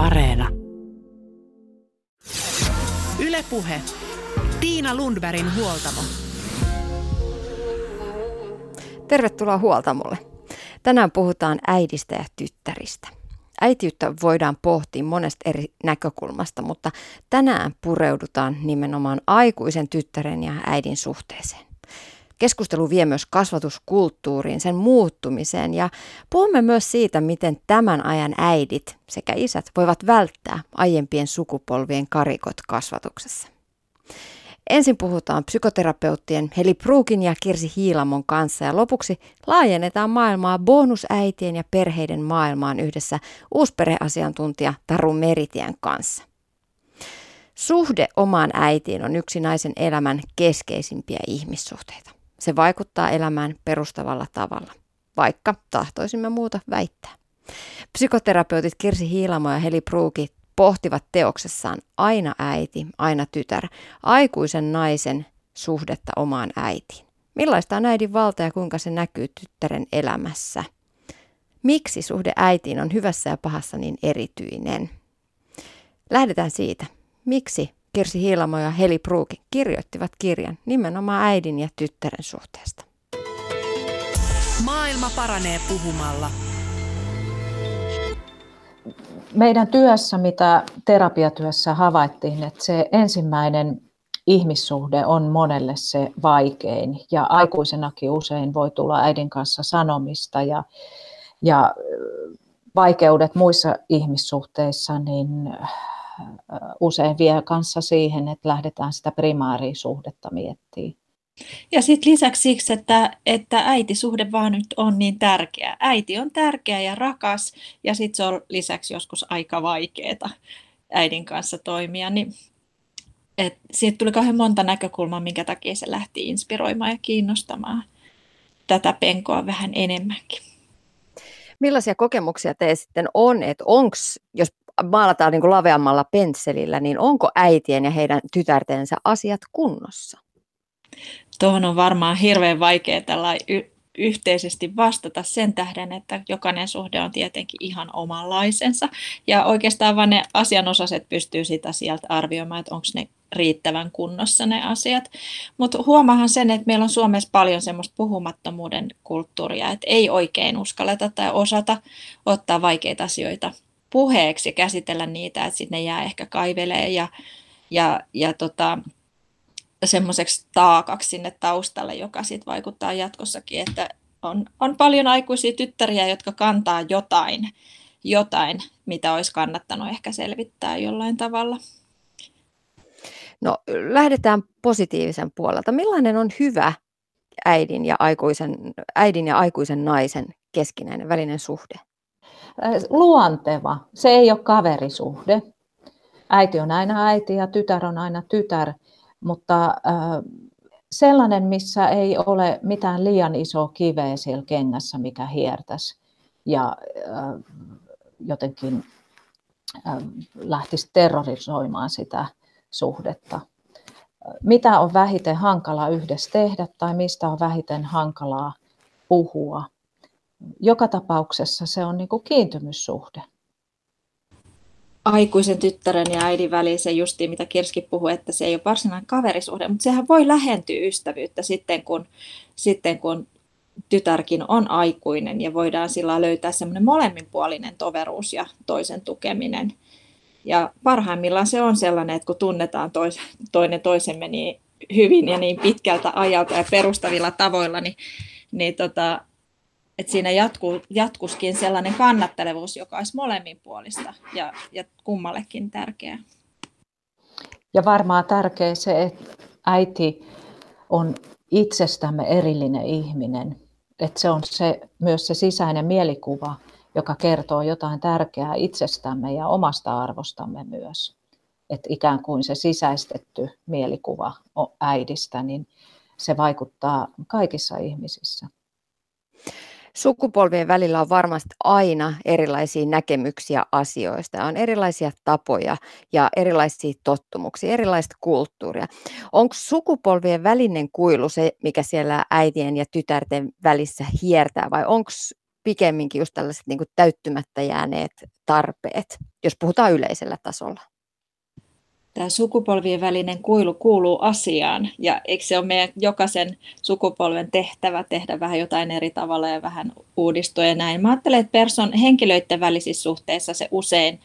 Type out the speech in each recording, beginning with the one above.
Areena. Ylepuhe. Tiina Lundbergin huoltamo. Tervetuloa huoltamolle. Tänään puhutaan äidistä ja tyttäristä. Äitiyttä voidaan pohtia monesta eri näkökulmasta, mutta tänään pureudutaan nimenomaan aikuisen tyttären ja äidin suhteeseen. Keskustelu vie myös kasvatuskulttuuriin, sen muuttumiseen ja puhumme myös siitä, miten tämän ajan äidit sekä isät voivat välttää aiempien sukupolvien karikot kasvatuksessa. Ensin puhutaan psykoterapeuttien Heli Pruukin ja Kirsi Hiilamon kanssa ja lopuksi laajennetaan maailmaa bonusäitien ja perheiden maailmaan yhdessä uusperheasiantuntija Taru Meritien kanssa. Suhde omaan äitiin on yksi naisen elämän keskeisimpiä ihmissuhteita. Se vaikuttaa elämään perustavalla tavalla, vaikka tahtoisimme muuta väittää. Psykoterapeutit Kirsi Hiilamo ja Heli Pruuki pohtivat teoksessaan aina äiti, aina tytär, aikuisen naisen suhdetta omaan äitiin. Millaista on äidin valta ja kuinka se näkyy tyttären elämässä? Miksi suhde äitiin on hyvässä ja pahassa niin erityinen? Lähdetään siitä. Miksi Kirsi Hiilamo ja Heli Pruuki kirjoittivat kirjan nimenomaan äidin ja tyttären suhteesta. Maailma paranee puhumalla. Meidän työssä, mitä terapiatyössä havaittiin, että se ensimmäinen ihmissuhde on monelle se vaikein ja aikuisenakin usein voi tulla äidin kanssa sanomista ja, ja vaikeudet muissa ihmissuhteissa, niin usein vie kanssa siihen, että lähdetään sitä primaarisuhdetta miettimään. Ja sitten lisäksi siksi, että, että äitisuhde vaan nyt on niin tärkeä. Äiti on tärkeä ja rakas ja sitten se on lisäksi joskus aika vaikeaa äidin kanssa toimia. Niin, et siitä tuli kauhean monta näkökulmaa, minkä takia se lähti inspiroimaan ja kiinnostamaan tätä penkoa vähän enemmänkin. Millaisia kokemuksia te sitten on, että onko, jos maalataan niin kuin laveammalla pensselillä, niin onko äitien ja heidän tytärtensä asiat kunnossa? Tuohon on varmaan hirveän vaikea tällä y- yhteisesti vastata sen tähden, että jokainen suhde on tietenkin ihan omanlaisensa. Ja oikeastaan vain ne asianosaiset pystyy sitä sieltä arvioimaan, että onko ne riittävän kunnossa ne asiat. Mutta huomaahan sen, että meillä on Suomessa paljon semmoista puhumattomuuden kulttuuria, että ei oikein uskalleta tai osata ottaa vaikeita asioita puheeksi ja käsitellä niitä, että sitten ne jää ehkä kaivelee ja, ja, ja tota, semmoiseksi taakaksi sinne taustalle, joka sitten vaikuttaa jatkossakin, että on, on paljon aikuisia tyttäriä, jotka kantaa jotain, jotain, mitä olisi kannattanut ehkä selvittää jollain tavalla. No lähdetään positiivisen puolelta. Millainen on hyvä äidin ja aikuisen, äidin ja aikuisen naisen keskinäinen välinen suhde? Luonteva. Se ei ole kaverisuhde. Äiti on aina äiti ja tytär on aina tytär, mutta sellainen, missä ei ole mitään liian isoa kiveä siellä kengässä, mikä hiertäisi ja jotenkin lähtisi terrorisoimaan sitä suhdetta. Mitä on vähiten hankala yhdessä tehdä tai mistä on vähiten hankalaa puhua – joka tapauksessa se on niin kuin kiintymyssuhde. Aikuisen tyttären ja äidin välisen justiin, mitä Kirski puhui, että se ei ole varsinainen kaverisuhde, mutta sehän voi lähentyä ystävyyttä sitten, kun, sitten kun tytärkin on aikuinen ja voidaan sillä löytää semmoinen molemminpuolinen toveruus ja toisen tukeminen. Ja parhaimmillaan se on sellainen, että kun tunnetaan tois, toinen toisemme niin hyvin ja niin pitkältä ajalta ja perustavilla tavoilla, niin, niin tota, että siinä jatkuu, jatkuskin sellainen kannattelevuus, joka olisi molemminpuolista ja, ja kummallekin tärkeää. Ja varmaan tärkeä se, että äiti on itsestämme erillinen ihminen. Että se on se, myös se sisäinen mielikuva, joka kertoo jotain tärkeää itsestämme ja omasta arvostamme myös. Että ikään kuin se sisäistetty mielikuva äidistä, niin se vaikuttaa kaikissa ihmisissä. Sukupolvien välillä on varmasti aina erilaisia näkemyksiä asioista. On erilaisia tapoja ja erilaisia tottumuksia, erilaista kulttuuria. Onko sukupolvien välinen kuilu se, mikä siellä äitien ja tytärten välissä hiertää vai onko pikemminkin just tällaiset niin täyttymättä jääneet tarpeet, jos puhutaan yleisellä tasolla? Tämä sukupolvien välinen kuilu kuuluu asiaan ja eikö se ole meidän jokaisen sukupolven tehtävä tehdä vähän jotain eri tavalla ja vähän uudistua ja näin. Mä ajattelen, että person, henkilöiden välisissä suhteissa se usein,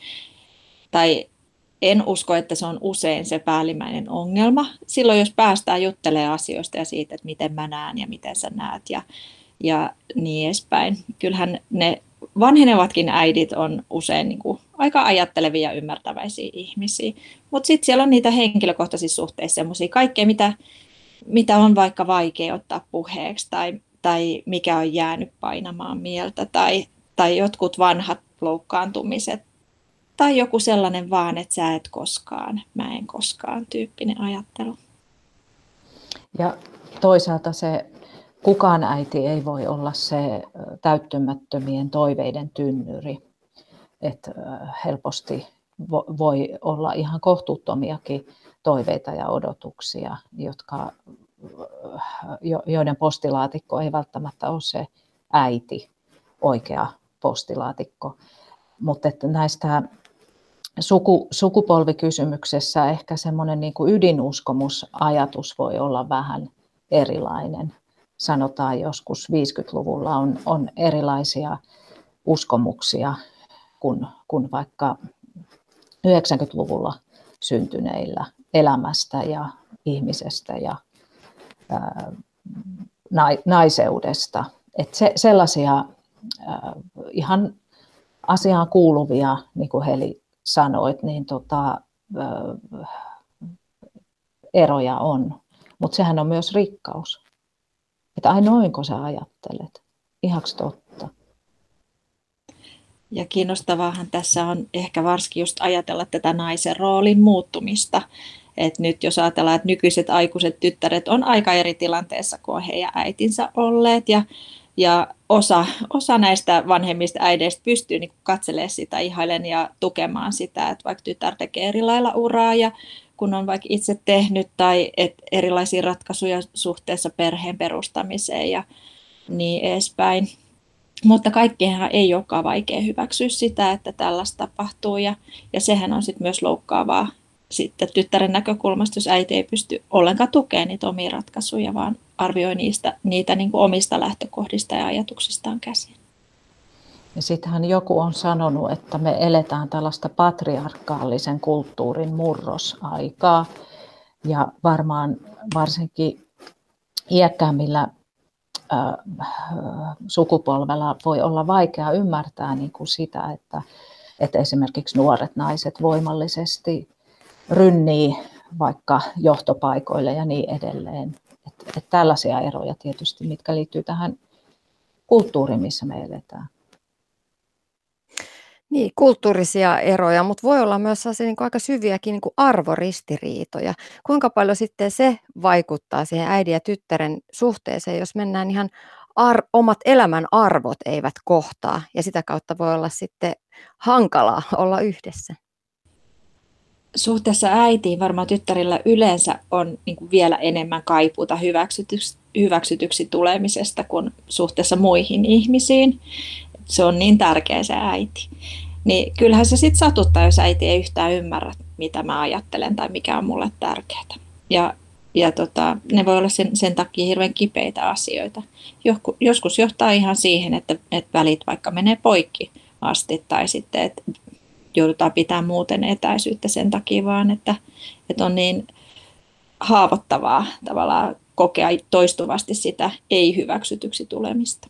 tai en usko, että se on usein se päällimmäinen ongelma. Silloin, jos päästään juttelemaan asioista ja siitä, että miten mä näen ja miten sä näet ja, ja niin edespäin. Kyllähän ne vanhenevatkin äidit on usein niin kuin aika ajattelevia ja ymmärtäväisiä ihmisiä. Mutta sitten siellä on niitä henkilökohtaisissa suhteissa semmoisia kaikkea, mitä, mitä on vaikka vaikea ottaa puheeksi tai, tai mikä on jäänyt painamaan mieltä tai, tai jotkut vanhat loukkaantumiset tai joku sellainen vaan, että sä et koskaan, mä en koskaan tyyppinen ajattelu. Ja toisaalta se kukaan äiti ei voi olla se täyttymättömien toiveiden tynnyri. Että helposti voi olla ihan kohtuuttomiakin toiveita ja odotuksia, jotka, joiden postilaatikko ei välttämättä ole se äiti, oikea postilaatikko. Mutta että näistä suku, sukupolvikysymyksessä ehkä semmoinen niin ydinuskomusajatus voi olla vähän erilainen. Sanotaan joskus 50-luvulla on, on erilaisia uskomuksia kuin, kuin vaikka 90-luvulla syntyneillä elämästä ja ihmisestä ja ää, naiseudesta. Et se, sellaisia ää, ihan asiaan kuuluvia, niin kuin Heli sanoit, niin tota, eroja on. Mutta sehän on myös rikkaus. Että ai noinko sä ajattelet? Ihaks totta. Ja kiinnostavaahan tässä on ehkä varsinkin just ajatella tätä naisen roolin muuttumista. Et nyt jos ajatellaan, että nykyiset aikuiset tyttäret on aika eri tilanteessa kuin heidän äitinsä olleet. Ja ja osa, osa näistä vanhemmista äideistä pystyy niin katselemaan sitä, ihailen ja tukemaan sitä, että vaikka tytär tekee eri lailla uraa ja kun on vaikka itse tehnyt tai et erilaisia ratkaisuja suhteessa perheen perustamiseen ja niin edespäin. Mutta kaikkihan ei olekaan vaikea hyväksyä sitä, että tällaista tapahtuu ja, ja sehän on sitten myös loukkaavaa sitten tyttären näkökulmasta, jos äiti ei pysty ollenkaan tukemaan niitä omia ratkaisuja, vaan arvioi niistä, niitä niin kuin omista lähtökohdista ja ajatuksistaan käsin. Ja sittenhän joku on sanonut, että me eletään tällaista patriarkaalisen kulttuurin murrosaikaa. Ja varmaan varsinkin iäkkäämmillä sukupolvella voi olla vaikea ymmärtää niin kuin sitä, että, että esimerkiksi nuoret naiset voimallisesti rynnii vaikka johtopaikoille ja niin edelleen. Että et tällaisia eroja tietysti, mitkä liittyy tähän kulttuuriin, missä me eletään. Niin, kulttuurisia eroja, mutta voi olla myös niin aika syviäkin niin kuin arvoristiriitoja. Kuinka paljon sitten se vaikuttaa siihen äidin ja tyttären suhteeseen, jos mennään ihan ar- omat elämän arvot eivät kohtaa ja sitä kautta voi olla sitten hankalaa olla yhdessä? suhteessa äitiin varmaan tyttärillä yleensä on niin vielä enemmän kaipuuta hyväksytyksi, hyväksytyksi tulemisesta kuin suhteessa muihin ihmisiin. Se on niin tärkeä se äiti. Niin kyllähän se sitten satuttaa, jos äiti ei yhtään ymmärrä, mitä mä ajattelen tai mikä on mulle tärkeää. Ja, ja tota, ne voi olla sen, sen takia hirveän kipeitä asioita. Joskus johtaa ihan siihen, että, että välit vaikka menee poikki asti tai sitten, että joudutaan pitämään muuten etäisyyttä sen takia vaan, että, että on niin haavoittavaa tavallaan kokea toistuvasti sitä ei-hyväksytyksi tulemista.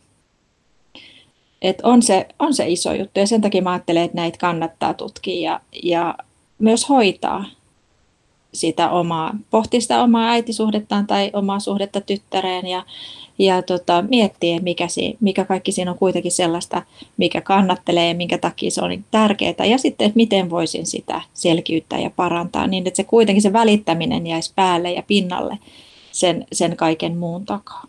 Et on, se, on se iso juttu ja sen takia mä ajattelen, että näitä kannattaa tutkia ja, ja myös hoitaa sitä omaa, pohtia sitä omaa äitisuhdettaan tai omaa suhdetta tyttäreen ja, ja tota, miettiä, mikä, si, mikä kaikki siinä on kuitenkin sellaista, mikä kannattelee ja minkä takia se on niin tärkeää. Ja sitten, että miten voisin sitä selkiyttää ja parantaa niin, että se kuitenkin se välittäminen jäisi päälle ja pinnalle sen, sen kaiken muun takaa.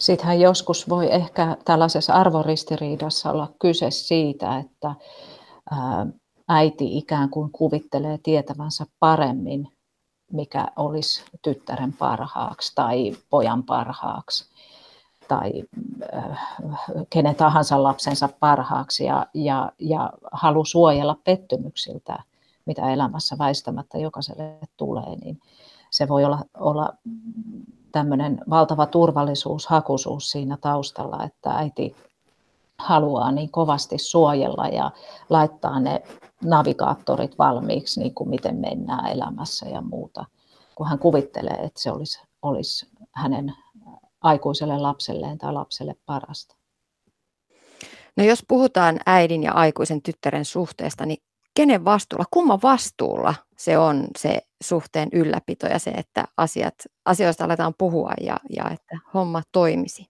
Sittenhän joskus voi ehkä tällaisessa arvoristiriidassa olla kyse siitä, että äiti ikään kuin kuvittelee tietävänsä paremmin mikä olisi tyttären parhaaksi tai pojan parhaaksi. tai kenen tahansa lapsensa parhaaksi ja, ja, ja halu suojella pettymyksiltä, mitä elämässä väistämättä jokaiselle tulee, niin se voi olla, olla tämmöinen valtava turvallisuus, hakuisuus siinä taustalla, että äiti haluaa niin kovasti suojella ja laittaa ne navigaattorit valmiiksi, niin kuin miten mennään elämässä ja muuta, kun hän kuvittelee, että se olisi, olisi hänen aikuiselle lapselleen tai lapselle parasta. No jos puhutaan äidin ja aikuisen tyttären suhteesta, niin kenen vastuulla, kumman vastuulla se on se suhteen ylläpito ja se, että asiat, asioista aletaan puhua ja, ja että homma toimisi?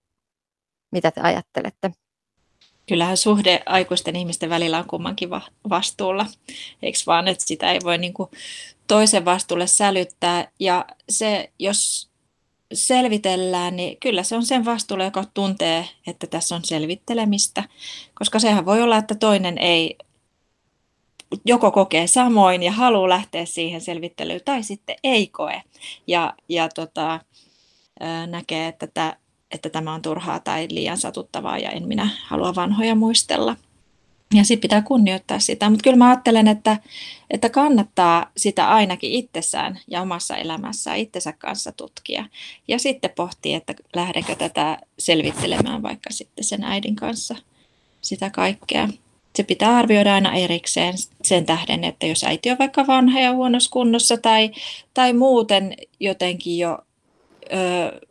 Mitä te ajattelette? Kyllähän suhde aikuisten ihmisten välillä on kummankin vastuulla, eikö vaan, että sitä ei voi niin toisen vastuulle sälyttää. Ja se, jos selvitellään, niin kyllä se on sen vastuulla, joka tuntee, että tässä on selvittelemistä, koska sehän voi olla, että toinen ei joko kokee samoin ja haluaa lähteä siihen selvittelyyn, tai sitten ei koe ja, ja tota, näkee, että, tämä, että tämä on turhaa tai liian satuttavaa ja en minä halua vanhoja muistella. Ja sitten pitää kunnioittaa sitä. Mutta kyllä mä ajattelen, että, että kannattaa sitä ainakin itsessään ja omassa elämässään itsensä kanssa tutkia. Ja sitten pohtia, että lähdenkö tätä selvittelemään vaikka sitten sen äidin kanssa sitä kaikkea. Se pitää arvioida aina erikseen sen tähden, että jos äiti on vaikka vanha ja huonossa kunnossa tai, tai muuten jotenkin jo ö,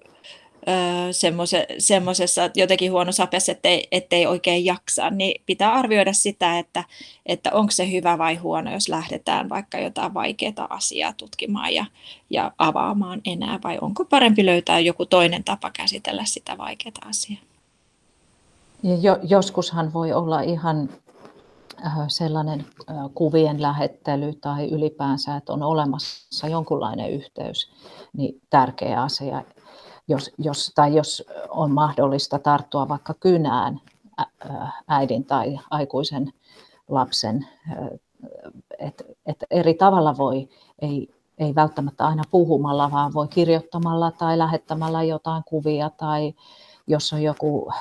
semmoisessa jotenkin huonossa apessa, ettei, ettei oikein jaksa, niin pitää arvioida sitä, että, että onko se hyvä vai huono, jos lähdetään vaikka jotain vaikeaa asiaa tutkimaan ja, ja avaamaan enää, vai onko parempi löytää joku toinen tapa käsitellä sitä vaikeaa asiaa. Jo, joskushan voi olla ihan sellainen kuvien lähettely tai ylipäänsä, että on olemassa jonkunlainen yhteys, niin tärkeä asia. Jos, jos, tai jos on mahdollista tarttua vaikka kynään äidin tai aikuisen lapsen, että et eri tavalla voi, ei, ei välttämättä aina puhumalla, vaan voi kirjoittamalla tai lähettämällä jotain kuvia tai jos on joku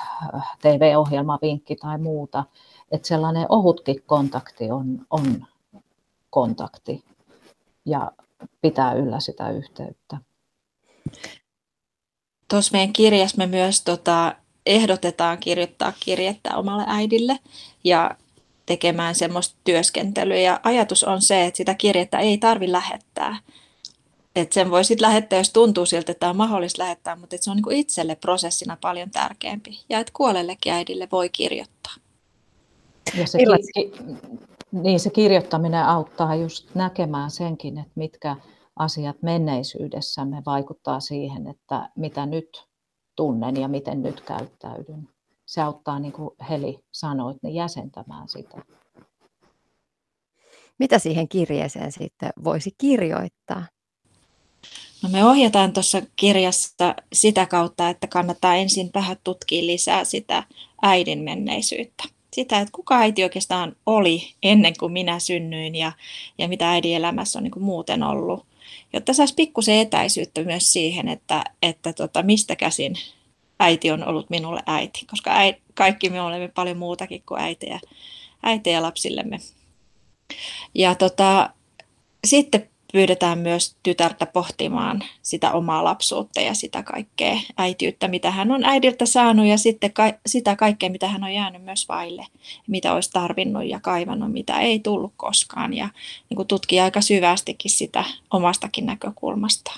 TV-ohjelmavinkki tai muuta, että sellainen ohutkin kontakti on, on kontakti ja pitää yllä sitä yhteyttä tuossa meidän kirjassa me myös tota, ehdotetaan kirjoittaa kirjettä omalle äidille ja tekemään semmoista työskentelyä. Ja ajatus on se, että sitä kirjettä ei tarvi lähettää. Että sen voi sitten lähettää, jos tuntuu siltä, että on mahdollista lähettää, mutta se on niin itselle prosessina paljon tärkeämpi. Ja että kuolellekin äidille voi kirjoittaa. Ja se, ki- niin se kirjoittaminen auttaa just näkemään senkin, että mitkä asiat menneisyydessämme vaikuttaa siihen, että mitä nyt tunnen ja miten nyt käyttäydyn. Se auttaa, niin kuin Heli sanoi, niin jäsentämään sitä. Mitä siihen kirjeeseen sitten voisi kirjoittaa? No me ohjataan tuossa kirjassa sitä kautta, että kannattaa ensin vähän tutkia lisää sitä äidin menneisyyttä. Sitä, että kuka äiti oikeastaan oli ennen kuin minä synnyin ja, ja mitä äidin elämässä on niin kuin muuten ollut jotta saisi pikkusen etäisyyttä myös siihen, että, että tota, mistä käsin äiti on ollut minulle äiti, koska äi, kaikki me olemme paljon muutakin kuin äitejä, äitejä lapsillemme. Ja tota, sitten pyydetään myös tytärtä pohtimaan sitä omaa lapsuutta ja sitä kaikkea äitiyttä, mitä hän on äidiltä saanut ja sitten ka- sitä kaikkea, mitä hän on jäänyt myös vaille, mitä olisi tarvinnut ja kaivannut, mitä ei tullut koskaan ja niin kuin tutkii aika syvästikin sitä omastakin näkökulmasta.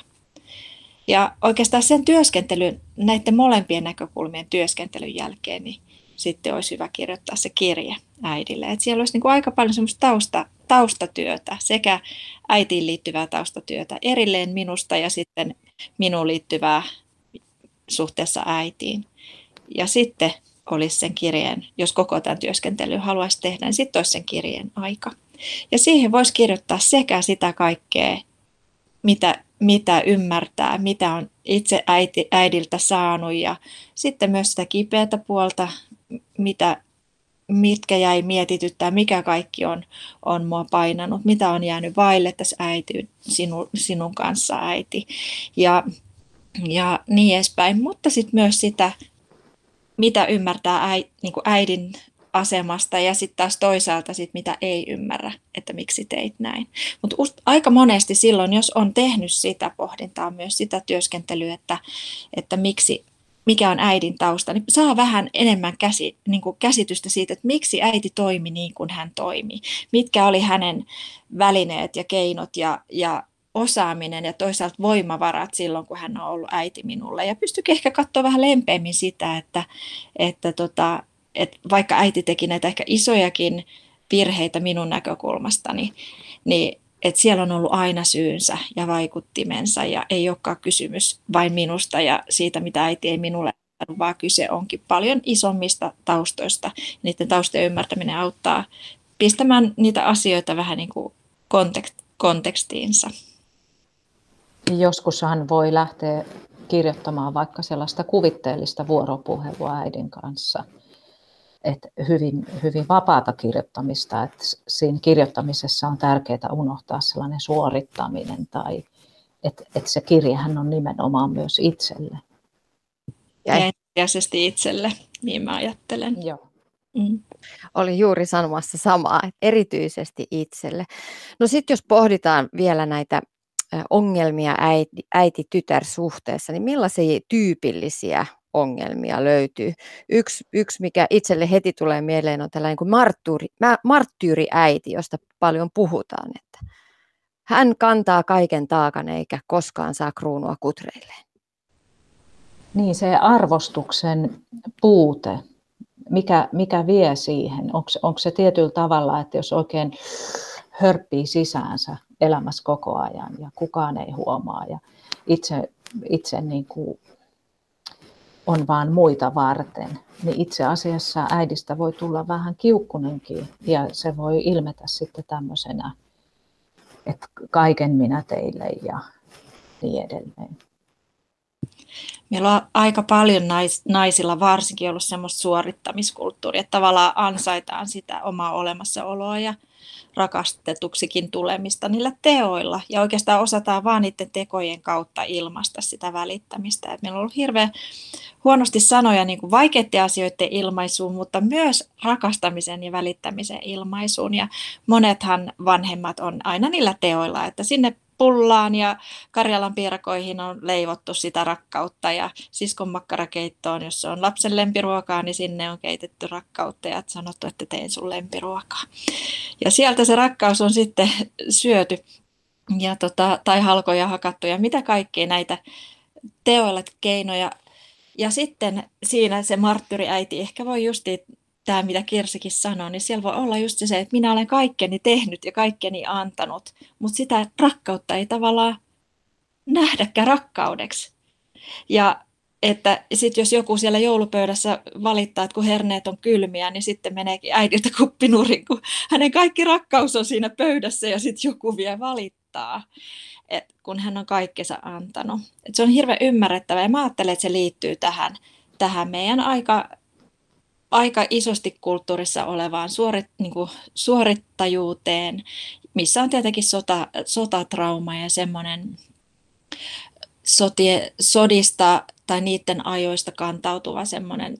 Ja oikeastaan sen työskentelyn, näiden molempien näkökulmien työskentelyn jälkeen, niin sitten olisi hyvä kirjoittaa se kirje äidille. Että siellä olisi niin kuin aika paljon semmoista tausta, taustatyötä, sekä äitiin liittyvää taustatyötä erilleen minusta ja sitten minuun liittyvää suhteessa äitiin. Ja sitten olisi sen kirjeen, jos koko tämän työskentelyn haluaisi tehdä, niin sitten olisi sen kirjeen aika. Ja siihen voisi kirjoittaa sekä sitä kaikkea, mitä, mitä ymmärtää, mitä on itse äiti, äidiltä saanut ja sitten myös sitä kipeätä puolta, mitä mitkä jäi mietityttää, mikä kaikki on, on mua painanut, mitä on jäänyt vaille tässä äiti, sinu, sinun kanssa äiti ja, ja niin edespäin. Mutta sitten myös sitä mitä ymmärtää äi, niin kuin äidin asemasta ja sitten taas toisaalta sit, mitä ei ymmärrä, että miksi teit näin. Mutta aika monesti silloin, jos on tehnyt sitä pohdintaa, myös sitä työskentelyä, että, että miksi, mikä on äidin tausta, niin saa vähän enemmän käsi, niin kuin käsitystä siitä, että miksi äiti toimi niin kuin hän toimi. Mitkä oli hänen välineet ja keinot ja, ja osaaminen ja toisaalta voimavarat silloin, kun hän on ollut äiti minulle. Ja pystyikin ehkä katsoa vähän lempeämmin sitä, että, että tota, että vaikka äiti teki näitä ehkä isojakin virheitä minun näkökulmastani, niin että siellä on ollut aina syynsä ja vaikuttimensa ja ei olekaan kysymys vain minusta ja siitä, mitä äiti ei minulle vaan kyse onkin paljon isommista taustoista. Niiden taustojen ymmärtäminen auttaa pistämään niitä asioita vähän niin kuin kontekstiinsa. Joskushan voi lähteä kirjoittamaan vaikka sellaista kuvitteellista vuoropuhelua äidin kanssa – että hyvin, hyvin vapaata kirjoittamista, että siinä kirjoittamisessa on tärkeää unohtaa sellainen suorittaminen tai että, että se kirjahan on nimenomaan myös itselle. Ja ensisijaisesti itselle, niin mä ajattelen. Joo. Mm. Olin juuri sanomassa samaa, erityisesti itselle. No sitten jos pohditaan vielä näitä ongelmia äiti-tytär-suhteessa, niin millaisia tyypillisiä ongelmia löytyy. Yksi, yksi mikä itselle heti tulee mieleen, on tällainen kuin marttyyri, marttyyriäiti, josta paljon puhutaan. Että hän kantaa kaiken taakan eikä koskaan saa kruunua kutreilleen. Niin, se arvostuksen puute, mikä, mikä vie siihen? Onko, onko se tietyllä tavalla, että jos oikein hörppii sisäänsä elämässä koko ajan ja kukaan ei huomaa ja itse, itse niin kuin on vaan muita varten, niin itse asiassa äidistä voi tulla vähän kiukkunenkin ja se voi ilmetä sitten tämmöisenä, että kaiken minä teille ja niin edelleen. Meillä on aika paljon nais, naisilla varsinkin ollut semmoista suorittamiskulttuuria, että tavallaan ansaitaan sitä omaa olemassaoloa ja rakastetuksikin tulemista niillä teoilla. Ja oikeastaan osataan vaan niiden tekojen kautta ilmaista sitä välittämistä. Et meillä on ollut hirveän huonosti sanoja niin vaikeiden asioiden ilmaisuun, mutta myös rakastamisen ja välittämisen ilmaisuun. Ja monethan vanhemmat on aina niillä teoilla, että sinne pullaan ja Karjalan piirakoihin on leivottu sitä rakkautta ja siskon makkarakeittoon, jos se on lapsen lempiruokaa, niin sinne on keitetty rakkautta ja sanottu, että tein sun lempiruokaa. Ja sieltä se rakkaus on sitten syöty ja tota, tai halkoja hakattu ja mitä kaikkea näitä teoilla keinoja. Ja sitten siinä se marttyriäiti ehkä voi justi tämä, mitä Kirsikin sanoi, niin siellä voi olla just se, että minä olen kaikkeni tehnyt ja kaikkeni antanut, mutta sitä rakkautta ei tavallaan nähdäkään rakkaudeksi. Ja että sitten jos joku siellä joulupöydässä valittaa, että kun herneet on kylmiä, niin sitten meneekin äidiltä kuppinurin, kun hänen kaikki rakkaus on siinä pöydässä ja sitten joku vie valittaa, et kun hän on kaikkensa antanut. Et se on hirveän ymmärrettävä ja mä ajattelen, että se liittyy tähän, tähän meidän aika aika isosti kulttuurissa olevaan suorit, niin kuin suorittajuuteen, missä on tietenkin sota, sotatrauma ja semmoinen sotie, sodista tai niiden ajoista kantautuva semmoinen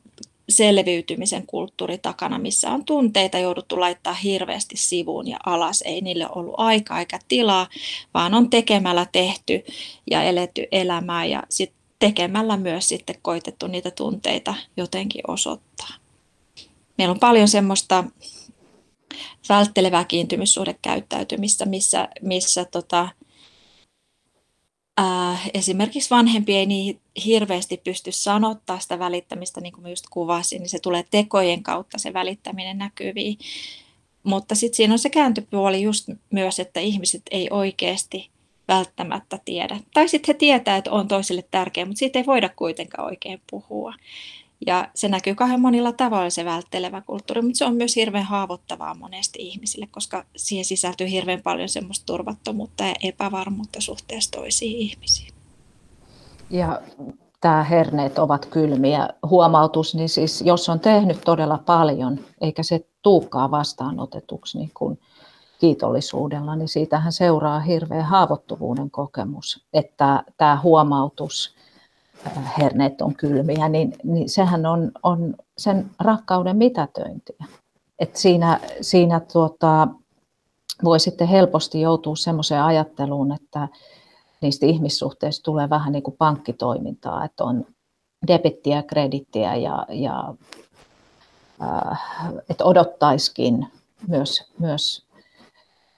selviytymisen kulttuuri takana, missä on tunteita jouduttu laittaa hirveästi sivuun ja alas. Ei niille ollut aikaa eikä tilaa, vaan on tekemällä tehty ja eletty elämää ja sit tekemällä myös sitten koitettu niitä tunteita jotenkin osoittaa meillä on paljon semmoista välttelevää kiintymyssuhdekäyttäytymistä, missä, missä tota, ää, esimerkiksi vanhempi ei niin hirveästi pysty sanottaa sitä välittämistä, niin kuin just kuvasin, niin se tulee tekojen kautta se välittäminen näkyviin. Mutta sitten siinä on se kääntöpuoli just myös, että ihmiset ei oikeasti välttämättä tiedä. Tai sitten he tietää, että on toisille tärkeä, mutta siitä ei voida kuitenkaan oikein puhua. Ja se näkyy kahden monilla tavoilla se välttelevä kulttuuri, mutta se on myös hirveän haavoittavaa monesti ihmisille, koska siihen sisältyy hirveän paljon semmoista turvattomuutta ja epävarmuutta suhteessa toisiin ihmisiin. Ja tämä herneet ovat kylmiä. Huomautus, niin siis jos on tehnyt todella paljon, eikä se tuukkaa vastaanotetuksi niin kuin kiitollisuudella, niin siitähän seuraa hirveä haavoittuvuuden kokemus, että tämä huomautus herneet on kylmiä, niin, niin sehän on, on sen rakkauden mitätöintiä. Et siinä siinä tuota, voi sitten helposti joutua semmoiseen ajatteluun, että niistä ihmissuhteista tulee vähän niin kuin pankkitoimintaa, että on debittiä, kredittiä ja, ja äh, että odottaisikin myös, myös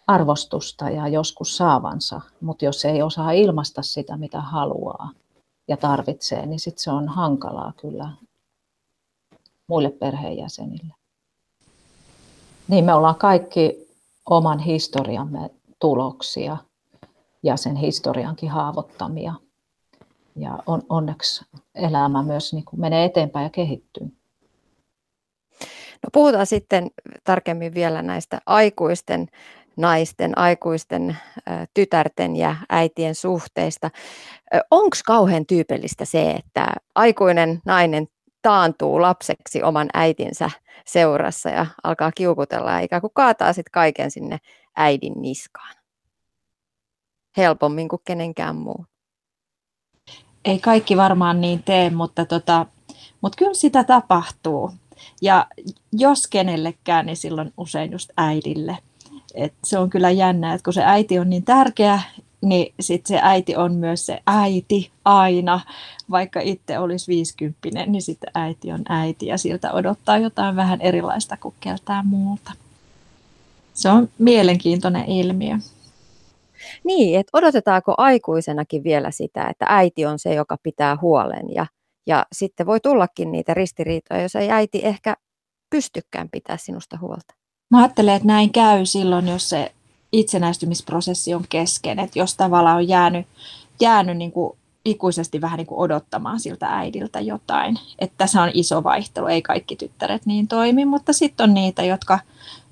arvostusta ja joskus saavansa, mutta jos ei osaa ilmaista sitä, mitä haluaa ja tarvitsee, niin sitten se on hankalaa kyllä muille perheenjäsenille. Niin me ollaan kaikki oman historiamme tuloksia ja sen historiankin haavoittamia. Ja on, onneksi elämä myös niin kuin menee eteenpäin ja kehittyy. No puhutaan sitten tarkemmin vielä näistä aikuisten naisten, aikuisten, tytärten ja äitien suhteista. Onko kauhean tyypillistä se, että aikuinen nainen taantuu lapseksi oman äitinsä seurassa ja alkaa kiukutella ja ikään kuin kaataa sitten kaiken sinne äidin niskaan? Helpommin kuin kenenkään muu. Ei kaikki varmaan niin tee, mutta, tota, mutta kyllä sitä tapahtuu. Ja jos kenellekään, niin silloin usein just äidille. Et se on kyllä jännä, että kun se äiti on niin tärkeä, niin sitten se äiti on myös se äiti aina. Vaikka itse olisi viisikymppinen, niin sitten äiti on äiti ja siltä odottaa jotain vähän erilaista kuin keltään muulta. Se on mielenkiintoinen ilmiö. Niin, että odotetaanko aikuisenakin vielä sitä, että äiti on se, joka pitää huolen ja, ja sitten voi tullakin niitä ristiriitoja, jos ei äiti ehkä pystykään pitää sinusta huolta. Mä ajattelen, että näin käy silloin, jos se itsenäistymisprosessi on kesken, että jos tavallaan on jäänyt, jäänyt niin kuin ikuisesti vähän niin kuin odottamaan siltä äidiltä jotain. Että tässä on iso vaihtelu, ei kaikki tyttäret niin toimi, mutta sitten on niitä, jotka,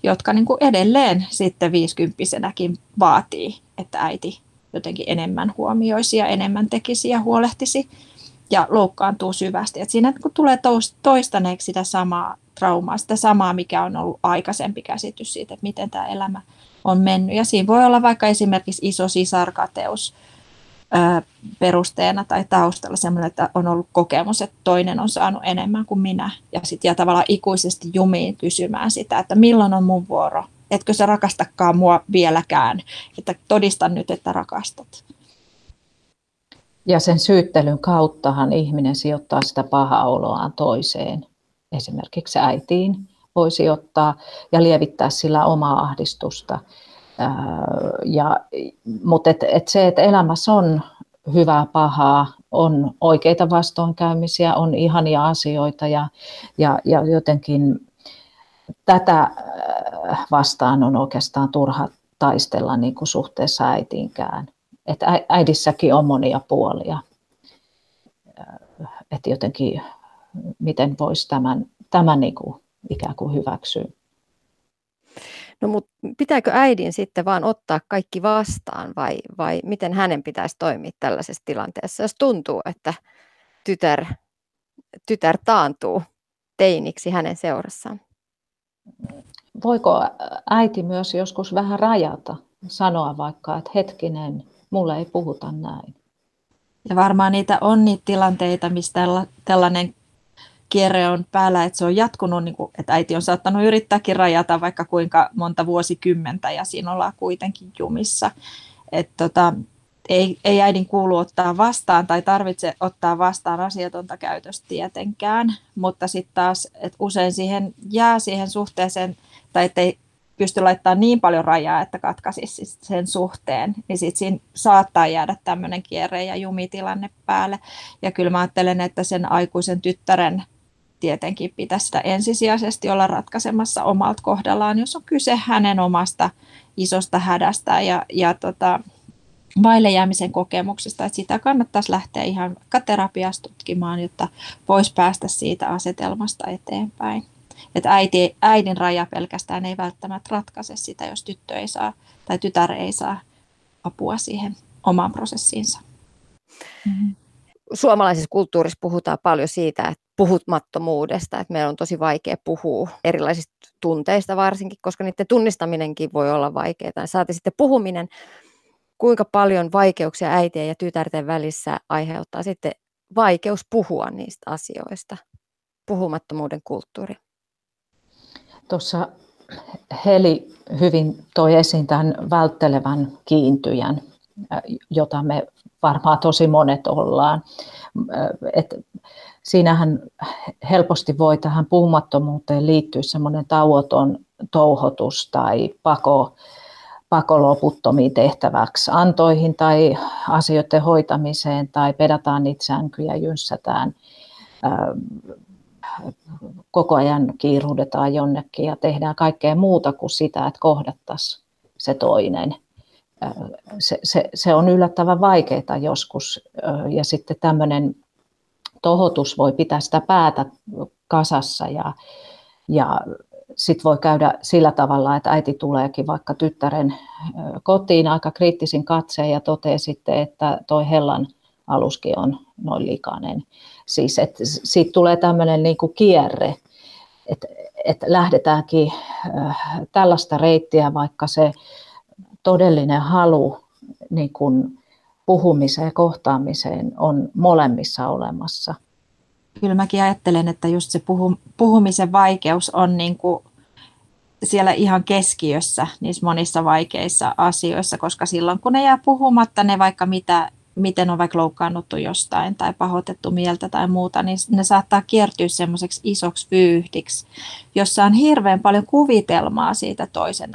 jotka niin kuin edelleen sitten viisikymppisenäkin vaatii, että äiti jotenkin enemmän huomioisi ja enemmän tekisi ja huolehtisi ja loukkaantuu syvästi. Et siinä kun tulee toistaneeksi sitä samaa traumaa, sitä samaa, mikä on ollut aikaisempi käsitys siitä, että miten tämä elämä on mennyt. Ja siinä voi olla vaikka esimerkiksi iso sisarkateus perusteena tai taustalla sellainen, että on ollut kokemus, että toinen on saanut enemmän kuin minä. Ja sitten ja tavallaan ikuisesti jumiin kysymään sitä, että milloin on mun vuoro. Etkö sä rakastakaan mua vieläkään, että todistan nyt, että rakastat. Ja sen syyttelyn kauttahan ihminen sijoittaa sitä paha oloaan toiseen, esimerkiksi äitiin voisi ottaa ja lievittää sillä omaa ahdistusta. Ja, mutta et, et se, että elämässä on hyvää, pahaa, on oikeita vastoinkäymisiä, on ihania asioita ja, ja, ja jotenkin tätä vastaan on oikeastaan turha taistella niin kuin suhteessa äitiinkään. Että äidissäkin on monia puolia. Että jotenkin, miten voisi tämän, tämän niin kuin ikään kuin hyväksyä. No mutta pitääkö äidin sitten vaan ottaa kaikki vastaan vai, vai miten hänen pitäisi toimia tällaisessa tilanteessa, jos tuntuu, että tytär, tytär taantuu teiniksi hänen seurassaan? Voiko äiti myös joskus vähän rajata, sanoa vaikka, että hetkinen, mulle ei puhuta näin? Ja varmaan niitä on niitä tilanteita, missä tällainen kierre on päällä, että se on jatkunut, niin kuin, että äiti on saattanut yrittääkin rajata vaikka kuinka monta vuosikymmentä ja siinä ollaan kuitenkin jumissa. Että tota, ei, ei äidin kuulu ottaa vastaan tai tarvitse ottaa vastaan asiatonta käytöstä tietenkään, mutta sitten taas, että usein siihen jää siihen suhteeseen, tai ettei pysty laittamaan niin paljon rajaa, että katkaisisi sen suhteen, niin sitten siinä saattaa jäädä tämmöinen kierre ja jumitilanne päälle. Ja kyllä mä ajattelen, että sen aikuisen tyttären tietenkin pitäisi sitä ensisijaisesti olla ratkaisemassa omalta kohdallaan, jos on kyse hänen omasta isosta hädästä ja, ja tota, vaille jäämisen kokemuksesta, että sitä kannattaisi lähteä ihan terapiasta tutkimaan, jotta voisi päästä siitä asetelmasta eteenpäin. Että äiti, äidin raja pelkästään ei välttämättä ratkaise sitä, jos tyttö ei saa tai tytär ei saa apua siihen omaan prosessiinsa. Mm-hmm. Suomalaisessa kulttuurissa puhutaan paljon siitä, että puhutmattomuudesta, että meillä on tosi vaikea puhua erilaisista tunteista varsinkin, koska niiden tunnistaminenkin voi olla vaikeaa. Saati sitten puhuminen, kuinka paljon vaikeuksia äitien ja tytärten välissä aiheuttaa sitten vaikeus puhua niistä asioista, puhumattomuuden kulttuuri. Tuossa Heli hyvin toi esiin tämän välttelevän kiintyjän, jota me varmaan tosi monet ollaan. Et siinähän helposti voi tähän puhumattomuuteen liittyä semmoinen tauoton touhotus tai pako, pakoloputtomiin tehtäväksi antoihin tai asioiden hoitamiseen tai pedataan niitä sänkyjä, jynssätään, koko ajan kiiruhdetaan jonnekin ja tehdään kaikkea muuta kuin sitä, että kohdattaisiin se toinen. Se, se, se on yllättävän vaikeaa joskus ja sitten tämmöinen tohotus voi pitää sitä päätä kasassa ja, ja sitten voi käydä sillä tavalla, että äiti tuleekin vaikka tyttären kotiin aika kriittisin katseen ja toteaa sitten, että toi hellan aluskin on noin likainen. Siis, että siitä tulee tämmöinen niin kuin kierre, että, että lähdetäänkin tällaista reittiä, vaikka se todellinen halu niin kuin puhumiseen ja kohtaamiseen on molemmissa olemassa. Kyllä mäkin ajattelen, että just se puhumisen vaikeus on niin kuin siellä ihan keskiössä niissä monissa vaikeissa asioissa, koska silloin kun ne jää puhumatta, ne vaikka mitä, miten on vaikka loukkaannuttu jostain tai pahoitettu mieltä tai muuta, niin ne saattaa kiertyä semmoiseksi isoksi vyyhdiksi, jossa on hirveän paljon kuvitelmaa siitä toisen,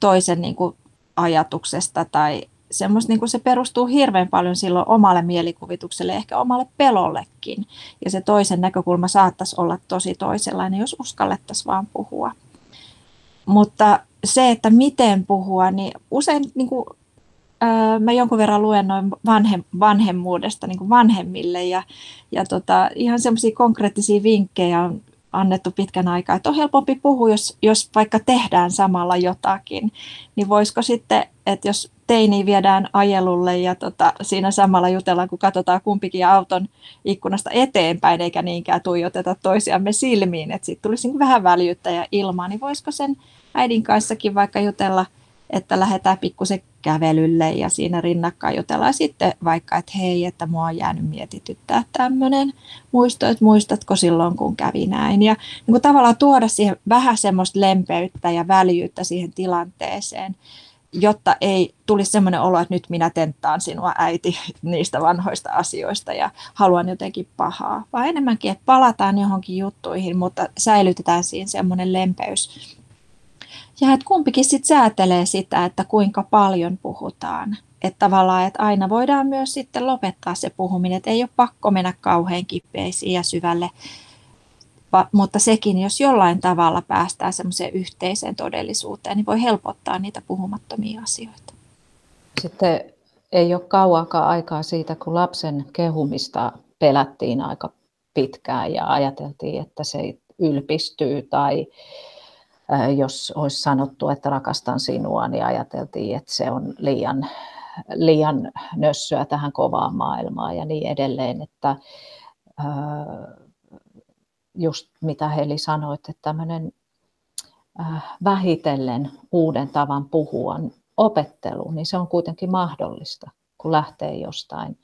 toisen niin kuin ajatuksesta tai semmoista, niin kuin se perustuu hirveän paljon silloin omalle mielikuvitukselle, ehkä omalle pelollekin. Ja se toisen näkökulma saattaisi olla tosi toisenlainen, jos uskallettaisiin vaan puhua. Mutta se, että miten puhua, niin usein niin kuin, ää, mä jonkun verran luen noin vanhem, vanhemmuudesta niin kuin vanhemmille ja, ja tota, ihan semmoisia konkreettisia vinkkejä on annettu pitkän aikaa, että on helpompi puhua, jos, jos vaikka tehdään samalla jotakin, niin voisiko sitten, että jos teini viedään ajelulle ja tota, siinä samalla jutellaan, kun katsotaan kumpikin auton ikkunasta eteenpäin, eikä niinkään tuijoteta toisiamme silmiin, että sitten tulisi niin vähän väljyyttä ja ilmaa, niin voisiko sen äidin kanssakin vaikka jutella, että lähdetään pikkusen kävelylle ja siinä rinnakkain jutellaan sitten vaikka, että hei, että mua on jäänyt mietityttää tämmöinen muisto, että muistatko silloin, kun kävi näin. Ja niin kuin tavallaan tuoda siihen vähän semmoista lempeyttä ja väljyyttä siihen tilanteeseen, jotta ei tulisi semmoinen olo, että nyt minä tenttaan sinua äiti niistä vanhoista asioista ja haluan jotenkin pahaa, vaan enemmänkin, että palataan johonkin juttuihin, mutta säilytetään siinä semmoinen lempeys ja että kumpikin sitten säätelee sitä, että kuinka paljon puhutaan. Että tavallaan, että aina voidaan myös sitten lopettaa se puhuminen, että ei ole pakko mennä kauhean kipeisiin ja syvälle, Va, mutta sekin, jos jollain tavalla päästään semmoiseen yhteiseen todellisuuteen, niin voi helpottaa niitä puhumattomia asioita. Sitten ei ole kauankaan aikaa siitä, kun lapsen kehumista pelättiin aika pitkään ja ajateltiin, että se ylpistyy tai jos olisi sanottu, että rakastan sinua, niin ajateltiin, että se on liian, liian nössöä tähän kovaan maailmaan ja niin edelleen. Että, just mitä Heli sanoi, että tämmöinen vähitellen uuden tavan puhua opettelu, niin se on kuitenkin mahdollista, kun lähtee jostain,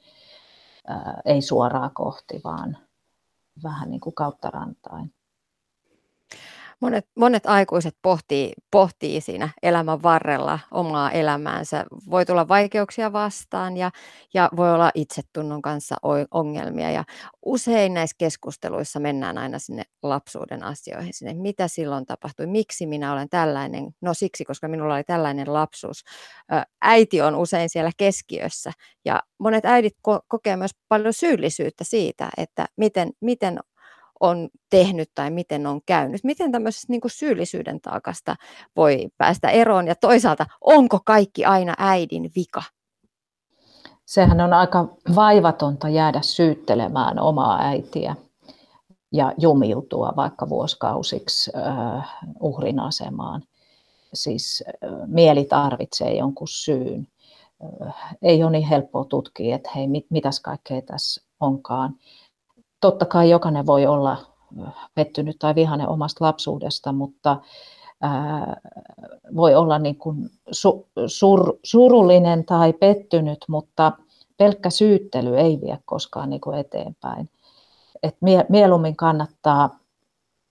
ei suoraan kohti, vaan vähän niin kuin kautta rantain. Monet, monet aikuiset pohtii, pohtii siinä elämän varrella omaa elämäänsä. Voi tulla vaikeuksia vastaan ja, ja voi olla itsetunnon kanssa ongelmia. Ja usein näissä keskusteluissa mennään aina sinne lapsuuden asioihin, sinne mitä silloin tapahtui, miksi minä olen tällainen. No siksi, koska minulla oli tällainen lapsuus. Äiti on usein siellä keskiössä ja monet äidit ko- kokee myös paljon syyllisyyttä siitä, että miten, miten on tehnyt tai miten on käynyt. Miten tämmöisestä niin kuin syyllisyyden taakasta voi päästä eroon ja toisaalta onko kaikki aina äidin vika? Sehän on aika vaivatonta jäädä syyttelemään omaa äitiä ja jumiutua vaikka vuosikausiksi uh, uhrin asemaan. Siis uh, mieli tarvitsee jonkun syyn. Uh, ei ole niin helppoa tutkia, että hei, mit, mitäs kaikkea tässä onkaan totta kai jokainen voi olla pettynyt tai vihainen omasta lapsuudesta, mutta ää, voi olla niin kuin su, sur, surullinen tai pettynyt, mutta pelkkä syyttely ei vie koskaan niin kuin eteenpäin. Et mie, mieluummin kannattaa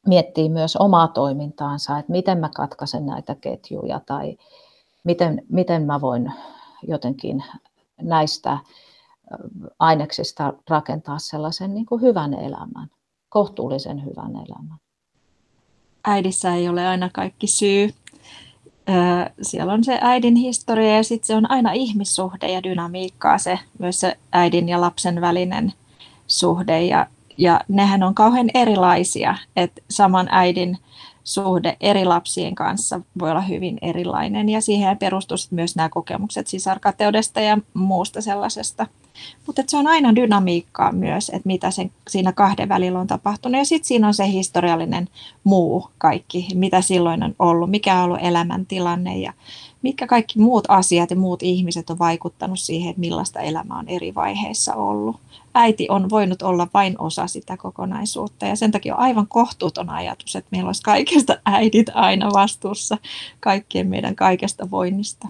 miettiä myös omaa toimintaansa, että miten mä katkaisen näitä ketjuja tai miten, miten mä voin jotenkin näistä aineksista rakentaa sellaisen niin kuin hyvän elämän, kohtuullisen hyvän elämän. Äidissä ei ole aina kaikki syy. Siellä on se äidin historia ja sitten se on aina ihmissuhde ja dynamiikkaa se, myös se äidin ja lapsen välinen suhde. Ja, ja nehän on kauhean erilaisia, että saman äidin suhde eri lapsien kanssa voi olla hyvin erilainen ja siihen perustuu myös nämä kokemukset sisarkateudesta ja muusta sellaisesta. Mutta se on aina dynamiikkaa myös, että mitä sen, siinä kahden välillä on tapahtunut ja sitten siinä on se historiallinen muu kaikki, mitä silloin on ollut, mikä on ollut elämäntilanne ja mitkä kaikki muut asiat ja muut ihmiset on vaikuttanut siihen, että millaista elämää on eri vaiheissa ollut. Äiti on voinut olla vain osa sitä kokonaisuutta ja sen takia on aivan kohtuuton ajatus, että meillä olisi kaikesta äidit aina vastuussa kaikkien meidän kaikesta voinnista.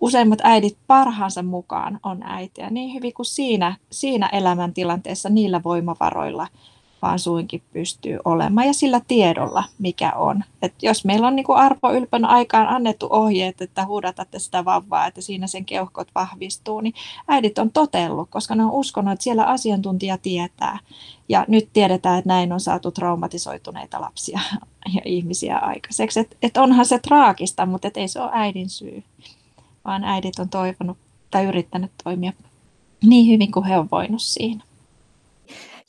Useimmat äidit parhaansa mukaan on äitiä niin hyvin kuin siinä, siinä elämäntilanteessa niillä voimavaroilla – vaan suinkin pystyy olemaan ja sillä tiedolla, mikä on. Et jos meillä on niin kuin Ylpön aikaan annettu ohjeet, että huudatatte sitä vauvaa, että siinä sen keuhkot vahvistuu, niin äidit on totellut, koska ne on uskonut, että siellä asiantuntija tietää. Ja nyt tiedetään, että näin on saatu traumatisoituneita lapsia ja ihmisiä aikaiseksi. Et, et onhan se traagista, mutta et ei se ole äidin syy, vaan äidit on toivonut tai yrittänyt toimia niin hyvin kuin he on voinut siinä.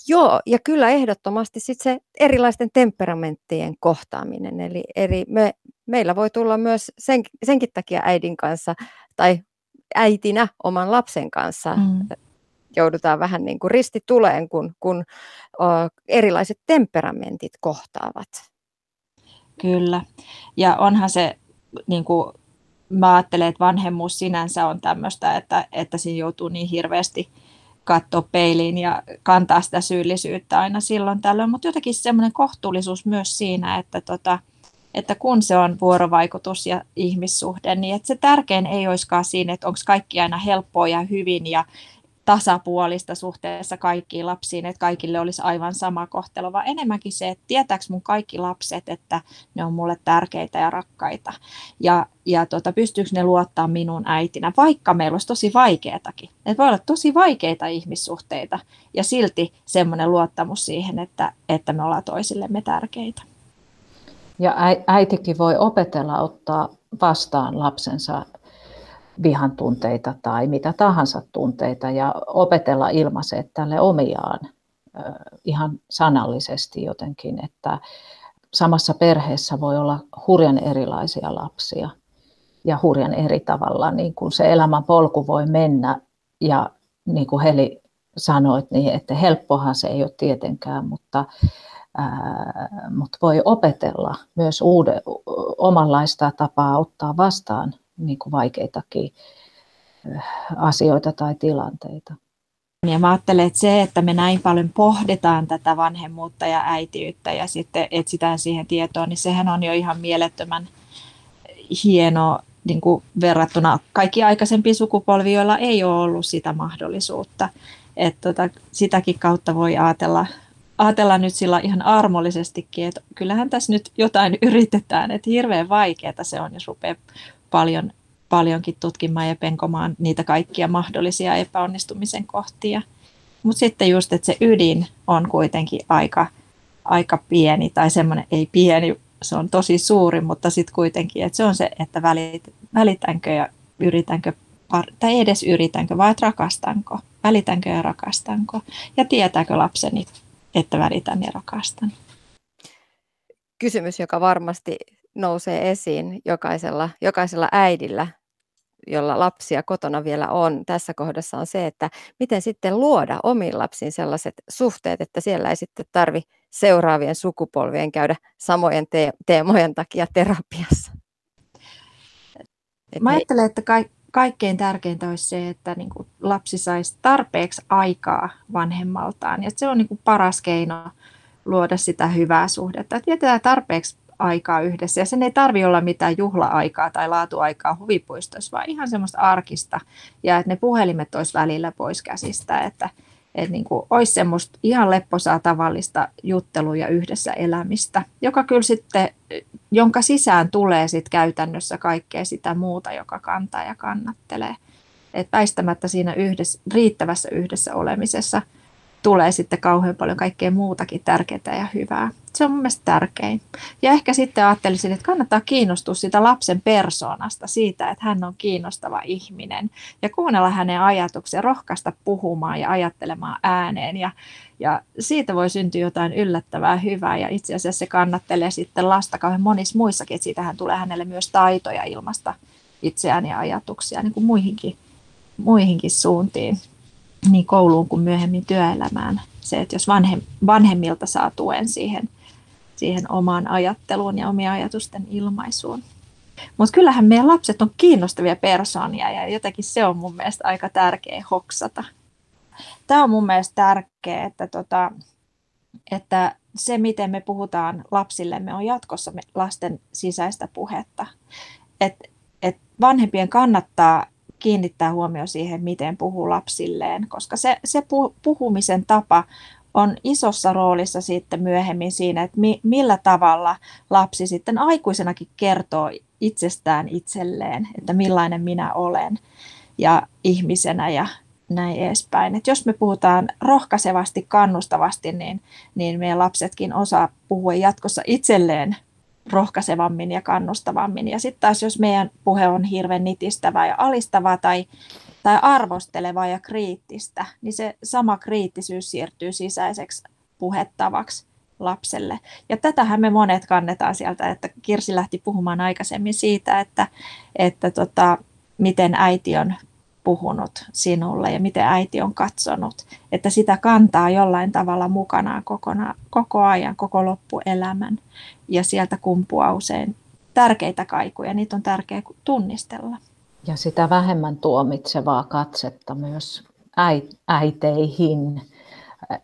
Joo, ja kyllä ehdottomasti sit se erilaisten temperamenttien kohtaaminen. Eli eri, me, meillä voi tulla myös sen, senkin takia äidin kanssa tai äitinä oman lapsen kanssa mm. joudutaan vähän niin kuin ristituleen, kun, kun o, erilaiset temperamentit kohtaavat. Kyllä, ja onhan se, niin kuin mä ajattelen, että vanhemmuus sinänsä on tämmöistä, että, että siinä joutuu niin hirveästi – katsoa peiliin ja kantaa sitä syyllisyyttä aina silloin tällöin, mutta jotenkin semmoinen kohtuullisuus myös siinä, että, tota, että kun se on vuorovaikutus ja ihmissuhde, niin että se tärkein ei olisikaan siinä, että onko kaikki aina helppoa ja hyvin ja tasapuolista suhteessa kaikkiin lapsiin, että kaikille olisi aivan sama kohtelu, vaan enemmänkin se, että tietääkö mun kaikki lapset, että ne on mulle tärkeitä ja rakkaita. Ja, ja tota, pystyykö ne luottaa minun äitinä, vaikka meillä olisi tosi vaikeatakin. Että voi olla tosi vaikeita ihmissuhteita ja silti semmoinen luottamus siihen, että, että me ollaan toisillemme tärkeitä. Ja äitikin voi opetella ottaa vastaan lapsensa vihan tunteita tai mitä tahansa tunteita ja opetella ilmaisemaan tälle omiaan ihan sanallisesti jotenkin, että samassa perheessä voi olla hurjan erilaisia lapsia ja hurjan eri tavalla, niin kuin se elämän polku voi mennä. Ja niin kuin Heli sanoit, niin että helppohan se ei ole tietenkään, mutta, ää, mutta voi opetella myös uuden, omanlaista tapaa ottaa vastaan niin kuin vaikeitakin asioita tai tilanteita. Ja mä ajattelen, että se, että me näin paljon pohditaan tätä vanhemmuutta ja äitiyttä ja sitten etsitään siihen tietoa, niin sehän on jo ihan mielettömän hieno niin kuin verrattuna kaikki aikaisempiin sukupolviin, joilla ei ole ollut sitä mahdollisuutta. Että tota, sitäkin kautta voi ajatella, ajatella nyt sillä ihan armollisestikin, että kyllähän tässä nyt jotain yritetään, että hirveän vaikeaa se on, jos rupeaa paljon, paljonkin tutkimaan ja penkomaan niitä kaikkia mahdollisia epäonnistumisen kohtia. Mutta sitten just, että se ydin on kuitenkin aika, aika pieni tai semmoinen, ei pieni, se on tosi suuri, mutta sitten kuitenkin, että se on se, että välit, välitänkö ja yritänkö, tai edes yritänkö, vai että rakastanko, välitänkö ja rakastanko, ja tietääkö lapseni, että välitän ja rakastan. Kysymys, joka varmasti nousee esiin jokaisella, jokaisella äidillä, jolla lapsia kotona vielä on tässä kohdassa, on se, että miten sitten luoda omiin lapsiin sellaiset suhteet, että siellä ei sitten tarvi seuraavien sukupolvien käydä samojen te- teemojen takia terapiassa. Et Mä ajattelen, että ka- kaikkein tärkeintä olisi se, että niin kuin lapsi saisi tarpeeksi aikaa vanhemmaltaan. Ja se on niin kuin paras keino luoda sitä hyvää suhdetta. Että tarpeeksi aikaa yhdessä. Ja sen ei tarvi olla mitään juhla-aikaa tai laatuaikaa huvipuistossa, vaan ihan semmoista arkista. Ja että ne puhelimet olisi välillä pois käsistä, että, että niin kuin olisi semmoista ihan lepposaa tavallista juttelua ja yhdessä elämistä, joka kyllä sitten, jonka sisään tulee sitten käytännössä kaikkea sitä muuta, joka kantaa ja kannattelee. Että väistämättä siinä yhdessä, riittävässä yhdessä olemisessa – tulee sitten kauhean paljon kaikkea muutakin tärkeää ja hyvää. Se on mun mielestä tärkein. Ja ehkä sitten ajattelisin, että kannattaa kiinnostua siitä lapsen persoonasta, siitä, että hän on kiinnostava ihminen ja kuunnella hänen ajatuksia, rohkaista puhumaan ja ajattelemaan ääneen ja, ja siitä voi syntyä jotain yllättävää hyvää ja itse asiassa se kannattelee sitten lasta kauhean monissa muissakin, että siitähän tulee hänelle myös taitoja ilmasta itseään ja ajatuksia niin kuin muihinkin, muihinkin suuntiin niin kouluun kuin myöhemmin työelämään. Se, että jos vanhem, vanhemmilta saa tuen siihen, siihen omaan ajatteluun ja omien ajatusten ilmaisuun. Mutta kyllähän meidän lapset on kiinnostavia persoonia ja jotenkin se on mun mielestä aika tärkeä hoksata. Tämä on mun mielestä tärkeää, että, tota, että se, miten me puhutaan lapsillemme, on jatkossa lasten sisäistä puhetta. Et, et vanhempien kannattaa kiinnittää huomio siihen, miten puhuu lapsilleen, koska se, se puhumisen tapa on isossa roolissa sitten myöhemmin siinä, että mi, millä tavalla lapsi sitten aikuisenakin kertoo itsestään itselleen, että millainen minä olen ja ihmisenä ja näin edespäin. Et jos me puhutaan rohkaisevasti, kannustavasti, niin, niin meidän lapsetkin osaa puhua jatkossa itselleen rohkaisevammin ja kannustavammin. Ja sitten taas jos meidän puhe on hirveän nitistävää ja alistavaa tai, tai arvostelevaa ja kriittistä, niin se sama kriittisyys siirtyy sisäiseksi puhettavaksi lapselle. Ja tätähän me monet kannetaan sieltä, että Kirsi lähti puhumaan aikaisemmin siitä, että, että tota, miten äiti on puhunut sinulle ja miten äiti on katsonut, että sitä kantaa jollain tavalla mukanaan kokona, koko ajan, koko loppuelämän. Ja sieltä kumpuaa usein tärkeitä kaikuja, niitä on tärkeää tunnistella. Ja sitä vähemmän tuomitsevaa katsetta myös äiteihin.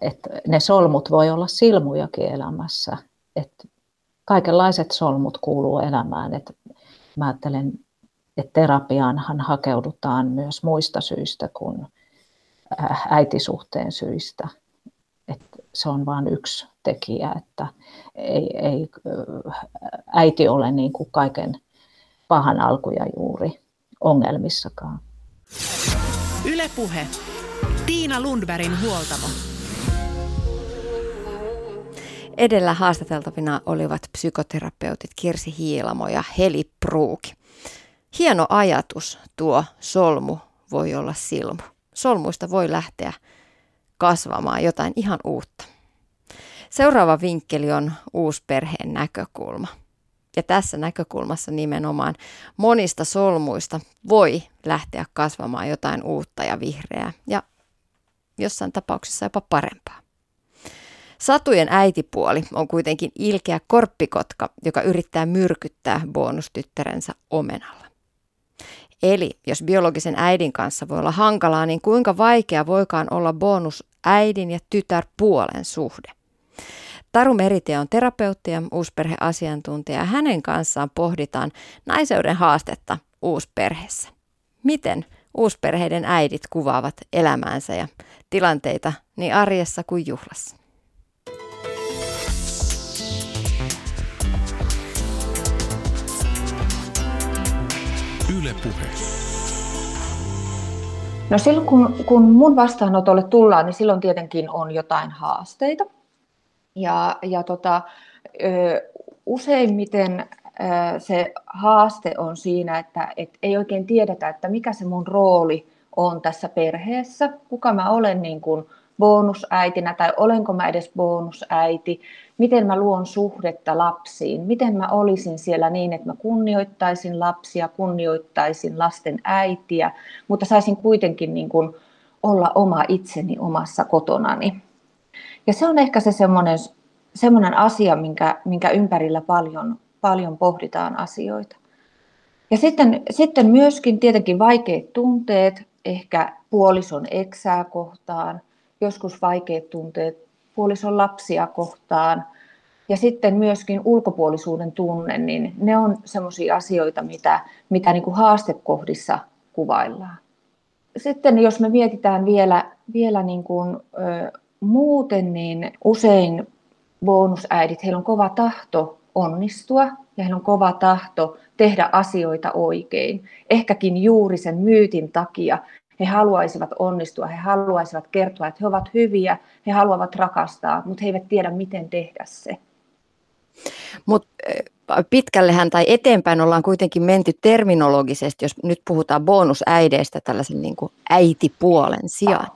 Että ne solmut voi olla silmujakin elämässä. Että kaikenlaiset solmut kuuluu elämään. Että mä ajattelen että terapiaanhan hakeudutaan myös muista syistä kuin äh, äitisuhteen syistä. Että se on vain yksi tekijä, että ei, ei äh, äiti ole niin kuin kaiken pahan alkuja juuri ongelmissakaan. Ylepuhe. Tiina Lundbergin huoltamo. Edellä haastateltavina olivat psykoterapeutit Kirsi Hiilamo ja Heli Pruuki. Hieno ajatus tuo solmu voi olla silmu. Solmuista voi lähteä kasvamaan jotain ihan uutta. Seuraava vinkkeli on uusperheen näkökulma. Ja tässä näkökulmassa nimenomaan monista solmuista voi lähteä kasvamaan jotain uutta ja vihreää ja jossain tapauksessa jopa parempaa. Satujen äitipuoli on kuitenkin ilkeä korppikotka, joka yrittää myrkyttää bonustyttärensä omenalla. Eli jos biologisen äidin kanssa voi olla hankalaa, niin kuinka vaikea voikaan olla bonus äidin ja tytärpuolen suhde? Taru Meritie on terapeutti ja uusperheasiantuntija ja hänen kanssaan pohditaan naiseuden haastetta uusperheessä. Miten uusperheiden äidit kuvaavat elämäänsä ja tilanteita niin arjessa kuin juhlassa? Yle Puhe. No silloin kun, kun mun vastaanotolle tullaan, niin silloin tietenkin on jotain haasteita. Ja, ja tota, useimmiten se haaste on siinä, että et ei oikein tiedetä, että mikä se mun rooli on tässä perheessä, kuka mä olen niin kuin bonusäitinä tai olenko mä edes bonusäiti, miten mä luon suhdetta lapsiin, miten mä olisin siellä niin, että mä kunnioittaisin lapsia, kunnioittaisin lasten äitiä, mutta saisin kuitenkin niin kuin olla oma itseni omassa kotonani. Ja se on ehkä se semmoinen, semmoinen asia, minkä, minkä ympärillä paljon, paljon pohditaan asioita. Ja sitten, sitten myöskin tietenkin vaikeat tunteet, ehkä puolison eksää kohtaan – joskus vaikeat tunteet puolison lapsia kohtaan ja sitten myöskin ulkopuolisuuden tunne, niin ne on sellaisia asioita, mitä, mitä niin kuin haastekohdissa kuvaillaan. Sitten jos me mietitään vielä, vielä niin kuin, ö, muuten, niin usein bonusäidit, heillä on kova tahto onnistua ja heillä on kova tahto tehdä asioita oikein. Ehkäkin juuri sen myytin takia he haluaisivat onnistua, he haluaisivat kertoa, että he ovat hyviä, he haluavat rakastaa, mutta he eivät tiedä, miten tehdä se. Mutta pitkällehän tai eteenpäin ollaan kuitenkin menty terminologisesti, jos nyt puhutaan bonusäideistä tällaisen niin kuin äitipuolen sijaan.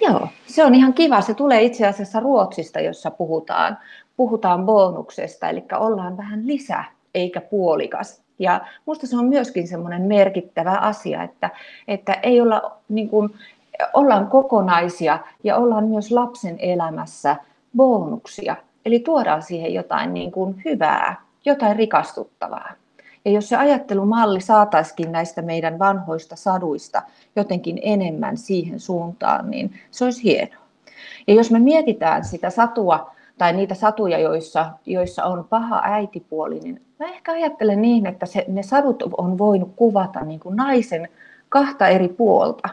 Joo, se on ihan kiva. Se tulee itse asiassa Ruotsista, jossa puhutaan, puhutaan bonuksesta, eli ollaan vähän lisä eikä puolikas. Ja minusta se on myöskin semmoinen merkittävä asia, että, että ei olla, niin kuin, ollaan kokonaisia ja ollaan myös lapsen elämässä bonuksia. Eli tuodaan siihen jotain niin kuin hyvää, jotain rikastuttavaa. Ja jos se ajattelumalli saataisiin näistä meidän vanhoista saduista jotenkin enemmän siihen suuntaan, niin se olisi hienoa. Ja jos me mietitään sitä satua tai niitä satuja, joissa, joissa on paha äitipuoli, niin mä ehkä ajattelen niin, että se, ne sadut on voinut kuvata niin kuin naisen kahta eri puolta.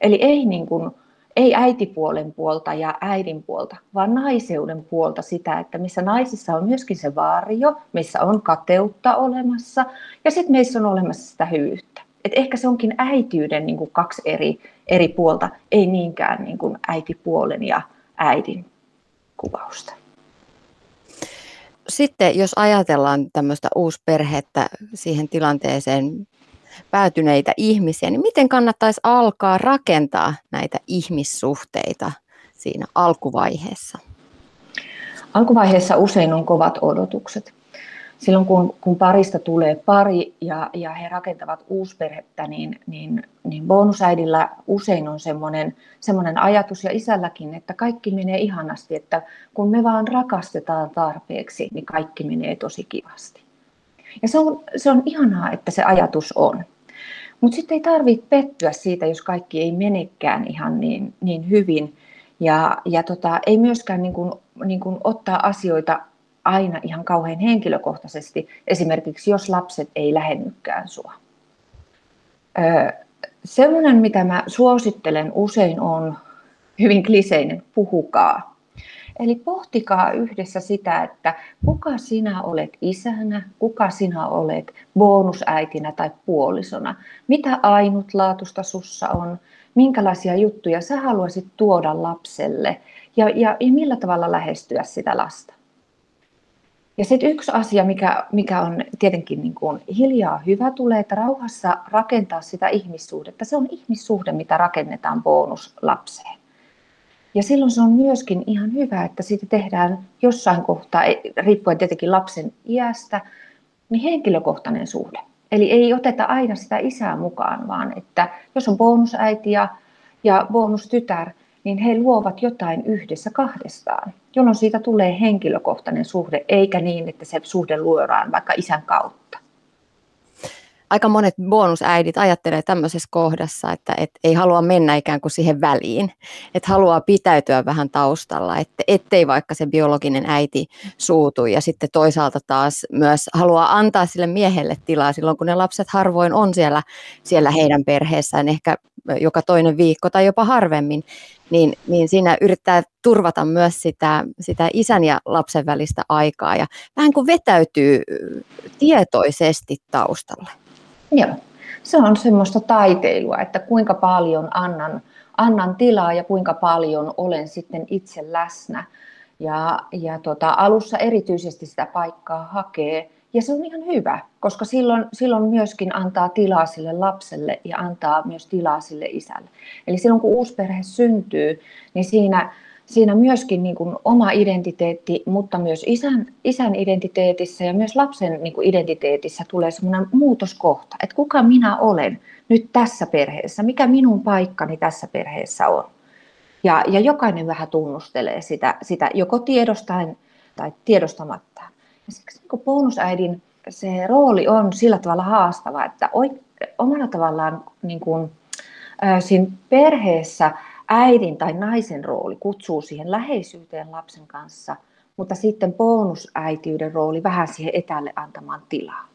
Eli ei niin kuin ei äitipuolen puolta ja äidin puolta, vaan naiseuden puolta sitä, että missä naisissa on myöskin se varjo, missä on kateutta olemassa ja sitten meissä on olemassa sitä hyvyyttä. Et ehkä se onkin äitiyden niin kuin kaksi eri, eri puolta, ei niinkään niin kuin äitipuolen ja äidin kuvausta. Sitten jos ajatellaan tämmöistä uusperhettä siihen tilanteeseen, päätyneitä ihmisiä, niin miten kannattaisi alkaa rakentaa näitä ihmissuhteita siinä alkuvaiheessa? Alkuvaiheessa usein on kovat odotukset. Silloin kun, kun parista tulee pari ja, ja he rakentavat uusperhettä, niin, niin, niin bonusäidillä usein on semmoinen, semmoinen ajatus ja isälläkin, että kaikki menee ihanasti, että kun me vaan rakastetaan tarpeeksi, niin kaikki menee tosi kivasti. Ja se on, se on ihanaa, että se ajatus on. Mutta sitten ei tarvitse pettyä siitä, jos kaikki ei menekään ihan niin, niin hyvin. Ja, ja tota, ei myöskään niin kuin, niin kuin ottaa asioita aina ihan kauhean henkilökohtaisesti, esimerkiksi jos lapset ei lähennykään sua. Sellainen, mitä mä suosittelen usein on hyvin kliseinen, puhukaa. Eli pohtikaa yhdessä sitä, että kuka sinä olet isänä, kuka sinä olet bonusäitinä tai puolisona, mitä ainutlaatusta sussa on, minkälaisia juttuja sä haluaisit tuoda lapselle ja, ja, ja millä tavalla lähestyä sitä lasta. Ja sitten yksi asia, mikä, mikä on tietenkin niin kuin hiljaa hyvä, tulee, että rauhassa rakentaa sitä ihmissuhdetta. Se on ihmissuhde, mitä rakennetaan bonuslapseen. Ja silloin se on myöskin ihan hyvä, että siitä tehdään jossain kohtaa, riippuen tietenkin lapsen iästä, niin henkilökohtainen suhde. Eli ei oteta aina sitä isää mukaan, vaan että jos on bonusäiti ja, ja bonustytär, niin he luovat jotain yhdessä kahdestaan, jolloin siitä tulee henkilökohtainen suhde, eikä niin, että se suhde luodaan vaikka isän kautta aika monet bonusäidit ajattelee tämmöisessä kohdassa, että et ei halua mennä ikään kuin siihen väliin, että haluaa pitäytyä vähän taustalla, että ettei vaikka se biologinen äiti suutu. Ja sitten toisaalta taas myös haluaa antaa sille miehelle tilaa silloin, kun ne lapset harvoin on siellä, siellä heidän perheessään, ehkä joka toinen viikko tai jopa harvemmin, niin, niin siinä yrittää turvata myös sitä, sitä isän ja lapsen välistä aikaa ja vähän kuin vetäytyy tietoisesti taustalle. Joo, se on semmoista taiteilua, että kuinka paljon annan, annan tilaa ja kuinka paljon olen sitten itse läsnä. Ja, ja tota, alussa erityisesti sitä paikkaa hakee. Ja se on ihan hyvä, koska silloin, silloin myöskin antaa tilaa sille lapselle ja antaa myös tilaa sille isälle. Eli silloin kun uusi perhe syntyy, niin siinä siinä myöskin niin kuin oma identiteetti, mutta myös isän, isän identiteetissä ja myös lapsen niin kuin identiteetissä tulee semmoinen muutoskohta, että kuka minä olen nyt tässä perheessä, mikä minun paikkani tässä perheessä on. Ja, ja jokainen vähän tunnustelee sitä, sitä joko tiedostaen tai tiedostamatta. Ja siksi niin bonusäidin se rooli on sillä tavalla haastava, että omalla tavallaan niin kuin, siinä perheessä – äidin tai naisen rooli kutsuu siihen läheisyyteen lapsen kanssa, mutta sitten bonusäitiyden rooli vähän siihen etälle antamaan tilaa.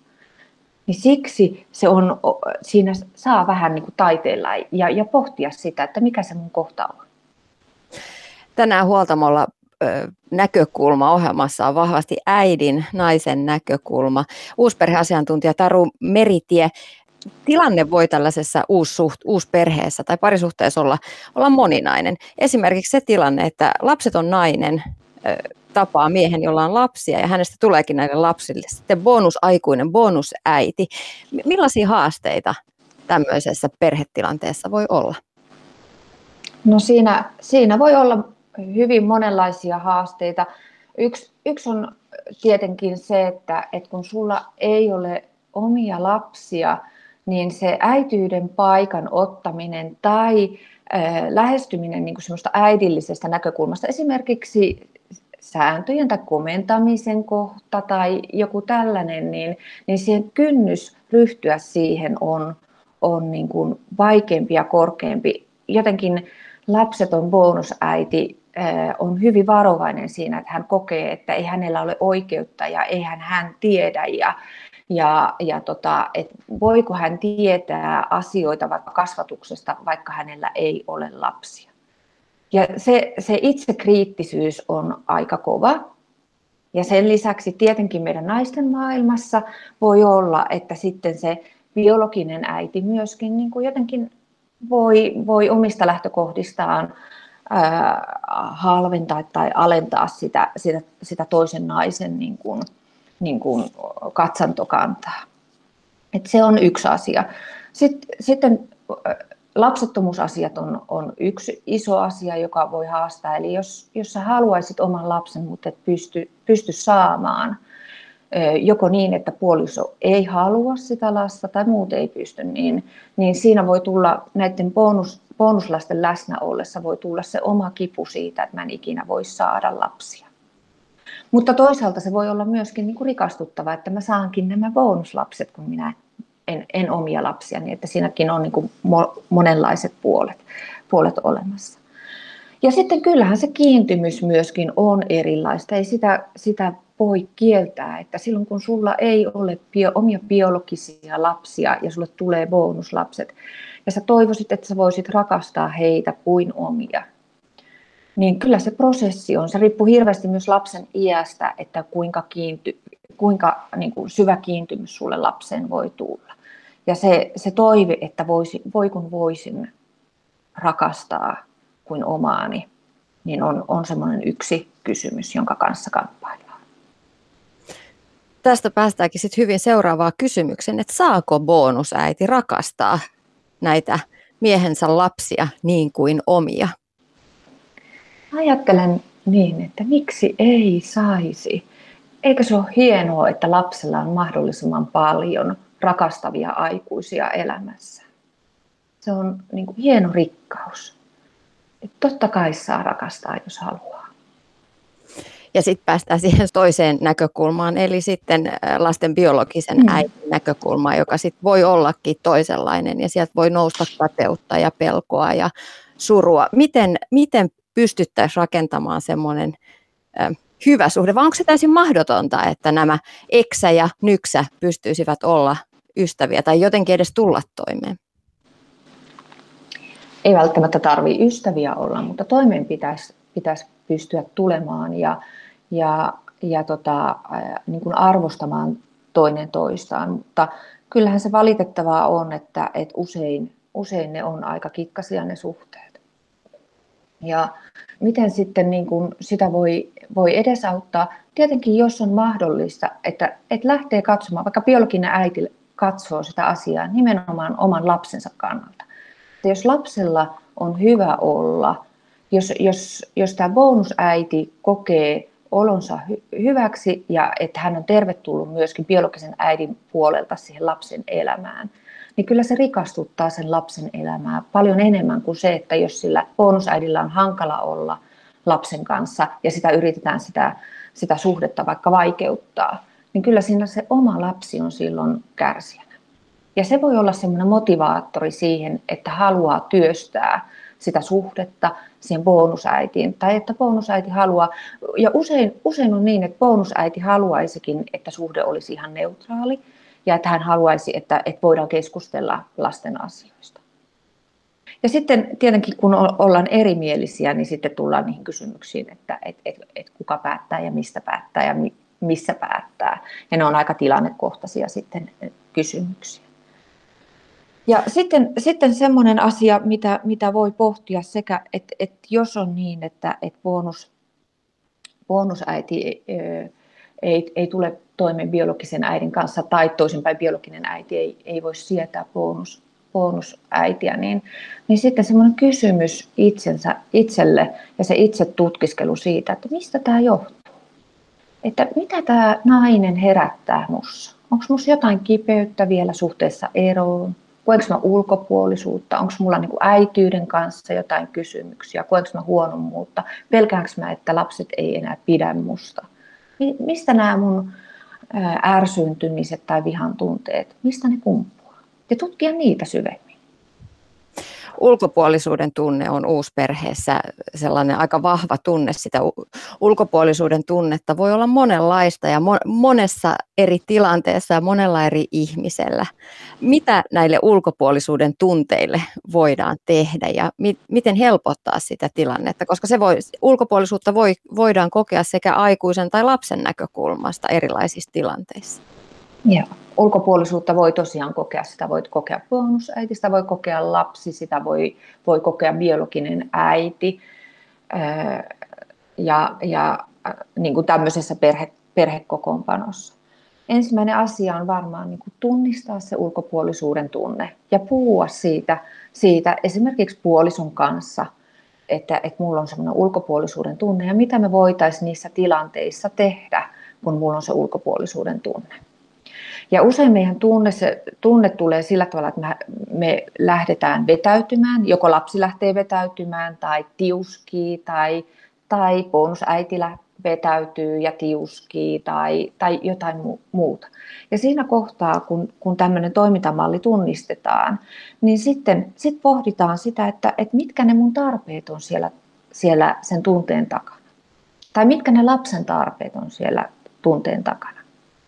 Niin siksi se on, siinä saa vähän niin kuin taiteella ja, ja pohtia sitä, että mikä se mun kohta on. Tänään huoltamolla näkökulma ohjelmassa on vahvasti äidin, naisen näkökulma. Uusperheasiantuntija Taru Meritie, tilanne voi tällaisessa uussuht, uusperheessä tai parisuhteessa olla, olla moninainen. Esimerkiksi se tilanne, että lapset on nainen, tapaa miehen, jolla on lapsia ja hänestä tuleekin näille lapsille sitten bonusaikuinen, bonusäiti. Millaisia haasteita tämmöisessä perhetilanteessa voi olla? No siinä, siinä voi olla hyvin monenlaisia haasteita. Yksi, yksi on tietenkin se, että, että kun sulla ei ole omia lapsia, niin se äityyden paikan ottaminen tai lähestyminen niin kuin semmoista äidillisestä näkökulmasta, esimerkiksi sääntöjen tai komentamisen kohta tai joku tällainen, niin, niin siihen kynnys ryhtyä siihen on, on niin kuin vaikeampi ja korkeampi. Jotenkin lapseton bonusäiti on hyvin varovainen siinä, että hän kokee, että ei hänellä ole oikeutta ja eihän hän tiedä ja, ja, ja tota, et voiko hän tietää asioita vaikka kasvatuksesta, vaikka hänellä ei ole lapsia. Ja se, se itsekriittisyys on aika kova. Ja sen lisäksi tietenkin meidän naisten maailmassa voi olla, että sitten se biologinen äiti myöskin niin kuin jotenkin voi, voi omista lähtökohdistaan ää, halventaa tai alentaa sitä, sitä, sitä toisen naisen niin kuin, niin kuin katsantokantaa. Et se on yksi asia. Sitten, sitten lapsettomuusasiat on, on yksi iso asia, joka voi haastaa. Eli jos, jos sä haluaisit oman lapsen, mutta et pysty, pysty saamaan, joko niin, että puoliso ei halua sitä lasta tai muut ei pysty, niin, niin siinä voi tulla näiden bonus, bonuslasten läsnä ollessa voi tulla se oma kipu siitä, että mä en ikinä voi saada lapsia. Mutta toisaalta se voi olla myöskin niin kuin rikastuttava, että mä saankin nämä bonuslapset, kun minä en, en omia lapsia, niin että siinäkin on niin kuin monenlaiset puolet, puolet olemassa. Ja sitten kyllähän se kiintymys myöskin on erilaista, ei sitä, sitä voi kieltää, että silloin kun sulla ei ole bio, omia biologisia lapsia ja sulle tulee bonuslapset, ja sä toivoisit, että sä voisit rakastaa heitä kuin omia, niin kyllä se prosessi on. Se riippuu hirveästi myös lapsen iästä, että kuinka, kiinty, kuinka niin kuin syvä kiintymys sulle lapseen voi tulla. Ja se, se toive, että voisi, voi kun voisin rakastaa kuin omaani, niin on, on semmoinen yksi kysymys, jonka kanssa kamppaillaan. Tästä päästäänkin sitten hyvin seuraavaan kysymykseen, että saako bonusäiti rakastaa näitä miehensä lapsia niin kuin omia? Ajattelen niin, että miksi ei saisi? Eikö se ole hienoa, että lapsella on mahdollisimman paljon rakastavia aikuisia elämässä? Se on niin kuin hieno rikkaus. Et totta kai saa rakastaa, jos haluaa. Ja sitten päästään siihen toiseen näkökulmaan, eli sitten lasten biologisen mm. äidin näkökulmaan, joka sitten voi ollakin toisenlainen, ja sieltä voi nousta kateutta ja pelkoa ja surua. Miten, miten pystyttäisiin rakentamaan semmoinen hyvä suhde, vai onko se täysin mahdotonta, että nämä eksä ja nyksä pystyisivät olla ystäviä tai jotenkin edes tulla toimeen? Ei välttämättä tarvitse ystäviä olla, mutta toimeen pitäisi, pitäisi pystyä tulemaan ja, ja, ja tota, niin kuin arvostamaan toinen toistaan. Mutta kyllähän se valitettavaa on, että, että usein, usein ne on aika kikkasia ne suhteet. Ja miten sitten niin kuin sitä voi, voi edesauttaa? Tietenkin jos on mahdollista, että, että lähtee katsomaan, vaikka biologinen äiti katsoo sitä asiaa nimenomaan oman lapsensa kannalta. Että jos lapsella on hyvä olla, jos, jos, jos tämä bonusäiti kokee olonsa hy- hyväksi ja että hän on tervetullut myöskin biologisen äidin puolelta siihen lapsen elämään – niin kyllä se rikastuttaa sen lapsen elämää paljon enemmän kuin se, että jos sillä bonusäidillä on hankala olla lapsen kanssa ja sitä yritetään sitä, sitä suhdetta vaikka vaikeuttaa, niin kyllä siinä se oma lapsi on silloin kärsijänä. Ja se voi olla semmoinen motivaattori siihen, että haluaa työstää sitä suhdetta siihen bonusäitiin, tai että bonusäiti haluaa, ja usein, usein on niin, että bonusäiti haluaisikin, että suhde olisi ihan neutraali, ja että hän haluaisi, että, että voidaan keskustella lasten asioista. Ja sitten tietenkin kun ollaan erimielisiä, niin sitten tullaan niihin kysymyksiin, että et, et, et kuka päättää ja mistä päättää ja mi, missä päättää. Ja ne on aika tilannekohtaisia sitten kysymyksiä. Ja sitten, sitten semmoinen asia, mitä, mitä voi pohtia sekä, että, että jos on niin, että, että bonus, bonusäiti ei, ei tule toimeen biologisen äidin kanssa tai toisinpäin biologinen äiti ei, ei voi sietää bonus, bonusäitiä, niin, niin sitten semmoinen kysymys itsensä, itselle ja se itse tutkiskelu siitä, että mistä tämä johtuu. Että mitä tämä nainen herättää mussa? Onko minussa jotain kipeyttä vielä suhteessa eroon? Koenko mä ulkopuolisuutta? Onko mulla niin äityyden kanssa jotain kysymyksiä? Koenko mä huonommuutta? Pelkäänkö mä, että lapset ei enää pidä musta? Mistä nämä mun ärsyntymiset tai vihan tunteet, mistä ne kumpuaa? Ja tutkia niitä syvemmin ulkopuolisuuden tunne on uusperheessä sellainen aika vahva tunne. Sitä ulkopuolisuuden tunnetta voi olla monenlaista ja monessa eri tilanteessa ja monella eri ihmisellä. Mitä näille ulkopuolisuuden tunteille voidaan tehdä ja mi- miten helpottaa sitä tilannetta, koska se voi, ulkopuolisuutta voi, voidaan kokea sekä aikuisen tai lapsen näkökulmasta erilaisissa tilanteissa. Joo ulkopuolisuutta voi tosiaan kokea, sitä voi kokea bonusäiti, sitä voi kokea lapsi, sitä voi, voi kokea biologinen äiti ja, ja niin kuin tämmöisessä perhe, perhekokoonpanossa. Ensimmäinen asia on varmaan niin kuin tunnistaa se ulkopuolisuuden tunne ja puhua siitä, siitä esimerkiksi puolison kanssa, että, että mulla on semmoinen ulkopuolisuuden tunne ja mitä me voitaisiin niissä tilanteissa tehdä, kun mulla on se ulkopuolisuuden tunne. Ja usein meidän tunne, se, tunne tulee sillä tavalla, että me, lähdetään vetäytymään, joko lapsi lähtee vetäytymään tai tiuskii tai, tai bonusäiti vetäytyy ja tiuskii tai, tai jotain muuta. Ja siinä kohtaa, kun, kun tämmöinen toimintamalli tunnistetaan, niin sitten sit pohditaan sitä, että, että mitkä ne mun tarpeet on siellä, siellä sen tunteen takana. Tai mitkä ne lapsen tarpeet on siellä tunteen takana.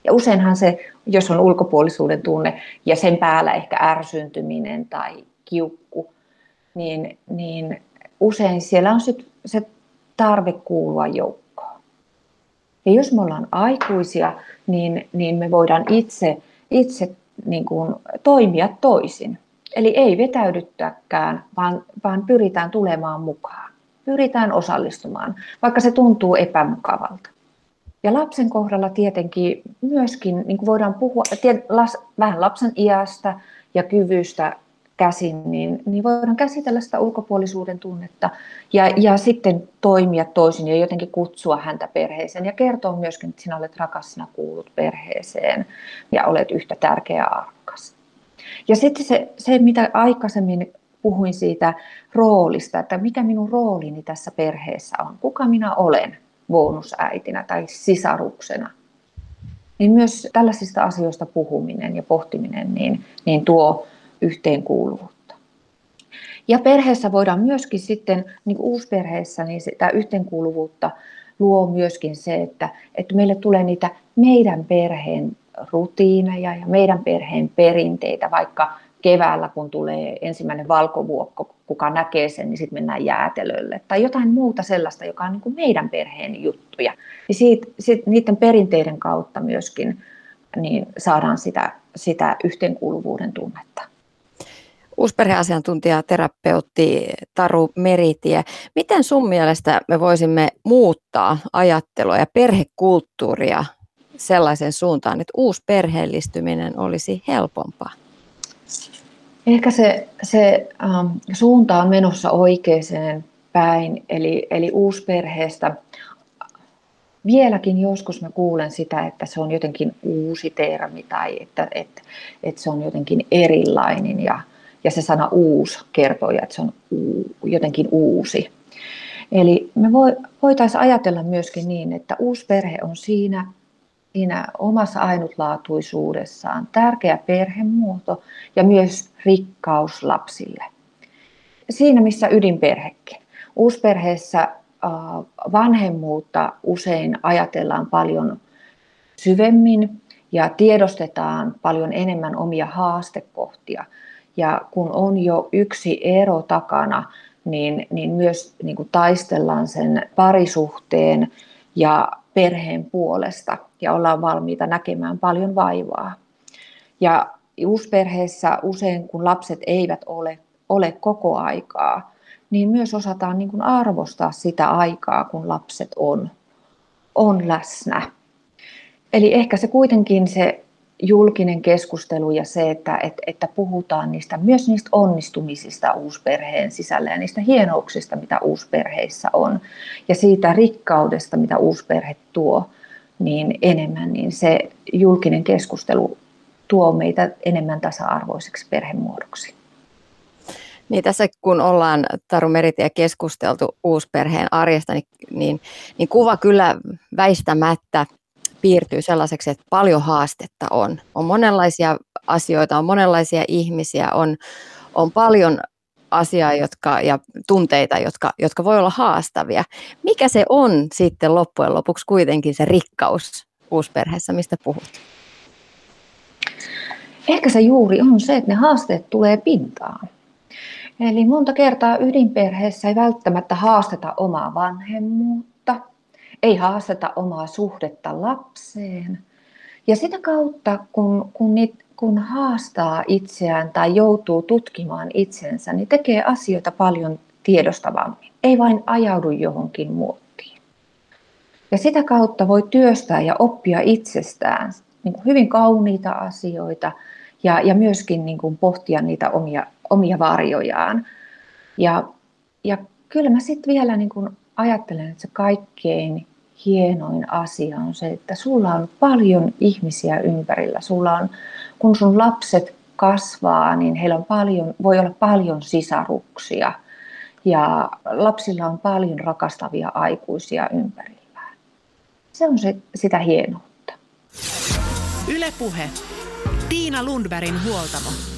Ja useinhan se, jos on ulkopuolisuuden tunne ja sen päällä ehkä ärsyntyminen tai kiukku, niin, niin usein siellä on se tarve kuulua joukkoon. Ja jos me ollaan aikuisia, niin, niin me voidaan itse, itse niin kuin toimia toisin. Eli ei vetäydyttäkään, vaan, vaan pyritään tulemaan mukaan. Pyritään osallistumaan, vaikka se tuntuu epämukavalta. Ja lapsen kohdalla tietenkin myöskin niin kuin voidaan puhua las, vähän lapsen iästä ja kyvystä käsin, niin, niin voidaan käsitellä sitä ulkopuolisuuden tunnetta ja, ja sitten toimia toisin ja jotenkin kutsua häntä perheeseen ja kertoa myöskin, että sinä olet rakas, sinä kuulut perheeseen ja olet yhtä tärkeä ja arvokas. Ja sitten se, se, mitä aikaisemmin puhuin siitä roolista, että mikä minun roolini tässä perheessä on, kuka minä olen – bonusäitinä tai sisaruksena. Niin myös tällaisista asioista puhuminen ja pohtiminen niin, niin tuo yhteenkuuluvuutta. Ja perheessä voidaan myöskin sitten, niin uusperheessä, niin sitä yhteenkuuluvuutta luo myöskin se, että, että meille tulee niitä meidän perheen rutiineja ja meidän perheen perinteitä, vaikka keväällä, kun tulee ensimmäinen valkovuokko, kuka näkee sen, niin sitten mennään jäätelölle. Tai jotain muuta sellaista, joka on niin kuin meidän perheen juttuja. Niin siitä, siitä, niiden perinteiden kautta myöskin niin saadaan sitä, sitä yhteenkuuluvuuden tunnetta. Uusperheasiantuntija, terapeutti Taru Meritie. Miten sun mielestä me voisimme muuttaa ajattelua ja perhekulttuuria sellaisen suuntaan, että uusperheellistyminen olisi helpompaa? Ehkä se, se ähm, suunta on menossa oikeaan päin, eli, eli uusperheestä. Vieläkin joskus mä kuulen sitä, että se on jotenkin uusi termi tai että, että, että se on jotenkin erilainen ja, ja se sana uus kertoo, että se on uu, jotenkin uusi. Eli me voitaisiin ajatella myöskin niin, että uusperhe on siinä siinä omassa ainutlaatuisuudessaan tärkeä perhemuoto ja myös rikkaus lapsille. siinä, missä ydinperhekin. Uusperheessä vanhemmuutta usein ajatellaan paljon syvemmin ja tiedostetaan paljon enemmän omia haastekohtia. Ja kun on jo yksi ero takana, niin, niin myös niin kuin taistellaan sen parisuhteen ja perheen puolesta ja ollaan valmiita näkemään paljon vaivaa. Ja uusperheessä usein, kun lapset eivät ole, ole koko aikaa, niin myös osataan niin kuin arvostaa sitä aikaa, kun lapset on, on läsnä. Eli ehkä se kuitenkin se julkinen keskustelu ja se, että, että, että puhutaan niistä, myös niistä onnistumisista uusperheen sisällä ja niistä hienouksista, mitä uusperheissä on, ja siitä rikkaudesta, mitä uusperhe tuo, niin enemmän, niin se julkinen keskustelu tuo meitä enemmän tasa-arvoiseksi perhemuodoksi. Niin tässä kun ollaan Taru Meritie keskusteltu uusperheen arjesta, niin, niin, niin kuva kyllä väistämättä piirtyy sellaiseksi, että paljon haastetta on. On monenlaisia asioita, on monenlaisia ihmisiä, on, on paljon asiaa jotka, ja tunteita, jotka, jotka voi olla haastavia. Mikä se on sitten loppujen lopuksi kuitenkin se rikkaus uusperheessä, mistä puhut? Ehkä se juuri on se, että ne haasteet tulee pintaan. Eli monta kertaa ydinperheessä ei välttämättä haasteta omaa vanhemmuutta, ei haasteta omaa suhdetta lapseen. Ja sitä kautta, kun, kun, niit, kun haastaa itseään tai joutuu tutkimaan itsensä, niin tekee asioita paljon tiedostavammin. Ei vain ajaudu johonkin muottiin. Ja sitä kautta voi työstää ja oppia itsestään niin kuin hyvin kauniita asioita ja, ja myöskin niin kuin pohtia niitä omia, omia varjojaan. Ja, ja kyllä mä sitten vielä niin kuin ajattelen, että se kaikkein hienoin asia on se, että sulla on paljon ihmisiä ympärillä. Sulla on, kun sun lapset kasvaa, niin heillä on paljon, voi olla paljon sisaruksia ja lapsilla on paljon rakastavia aikuisia ympärillään. Se on se, sitä hienoutta. Ylepuhe. Tiina Lundbergin huoltamo.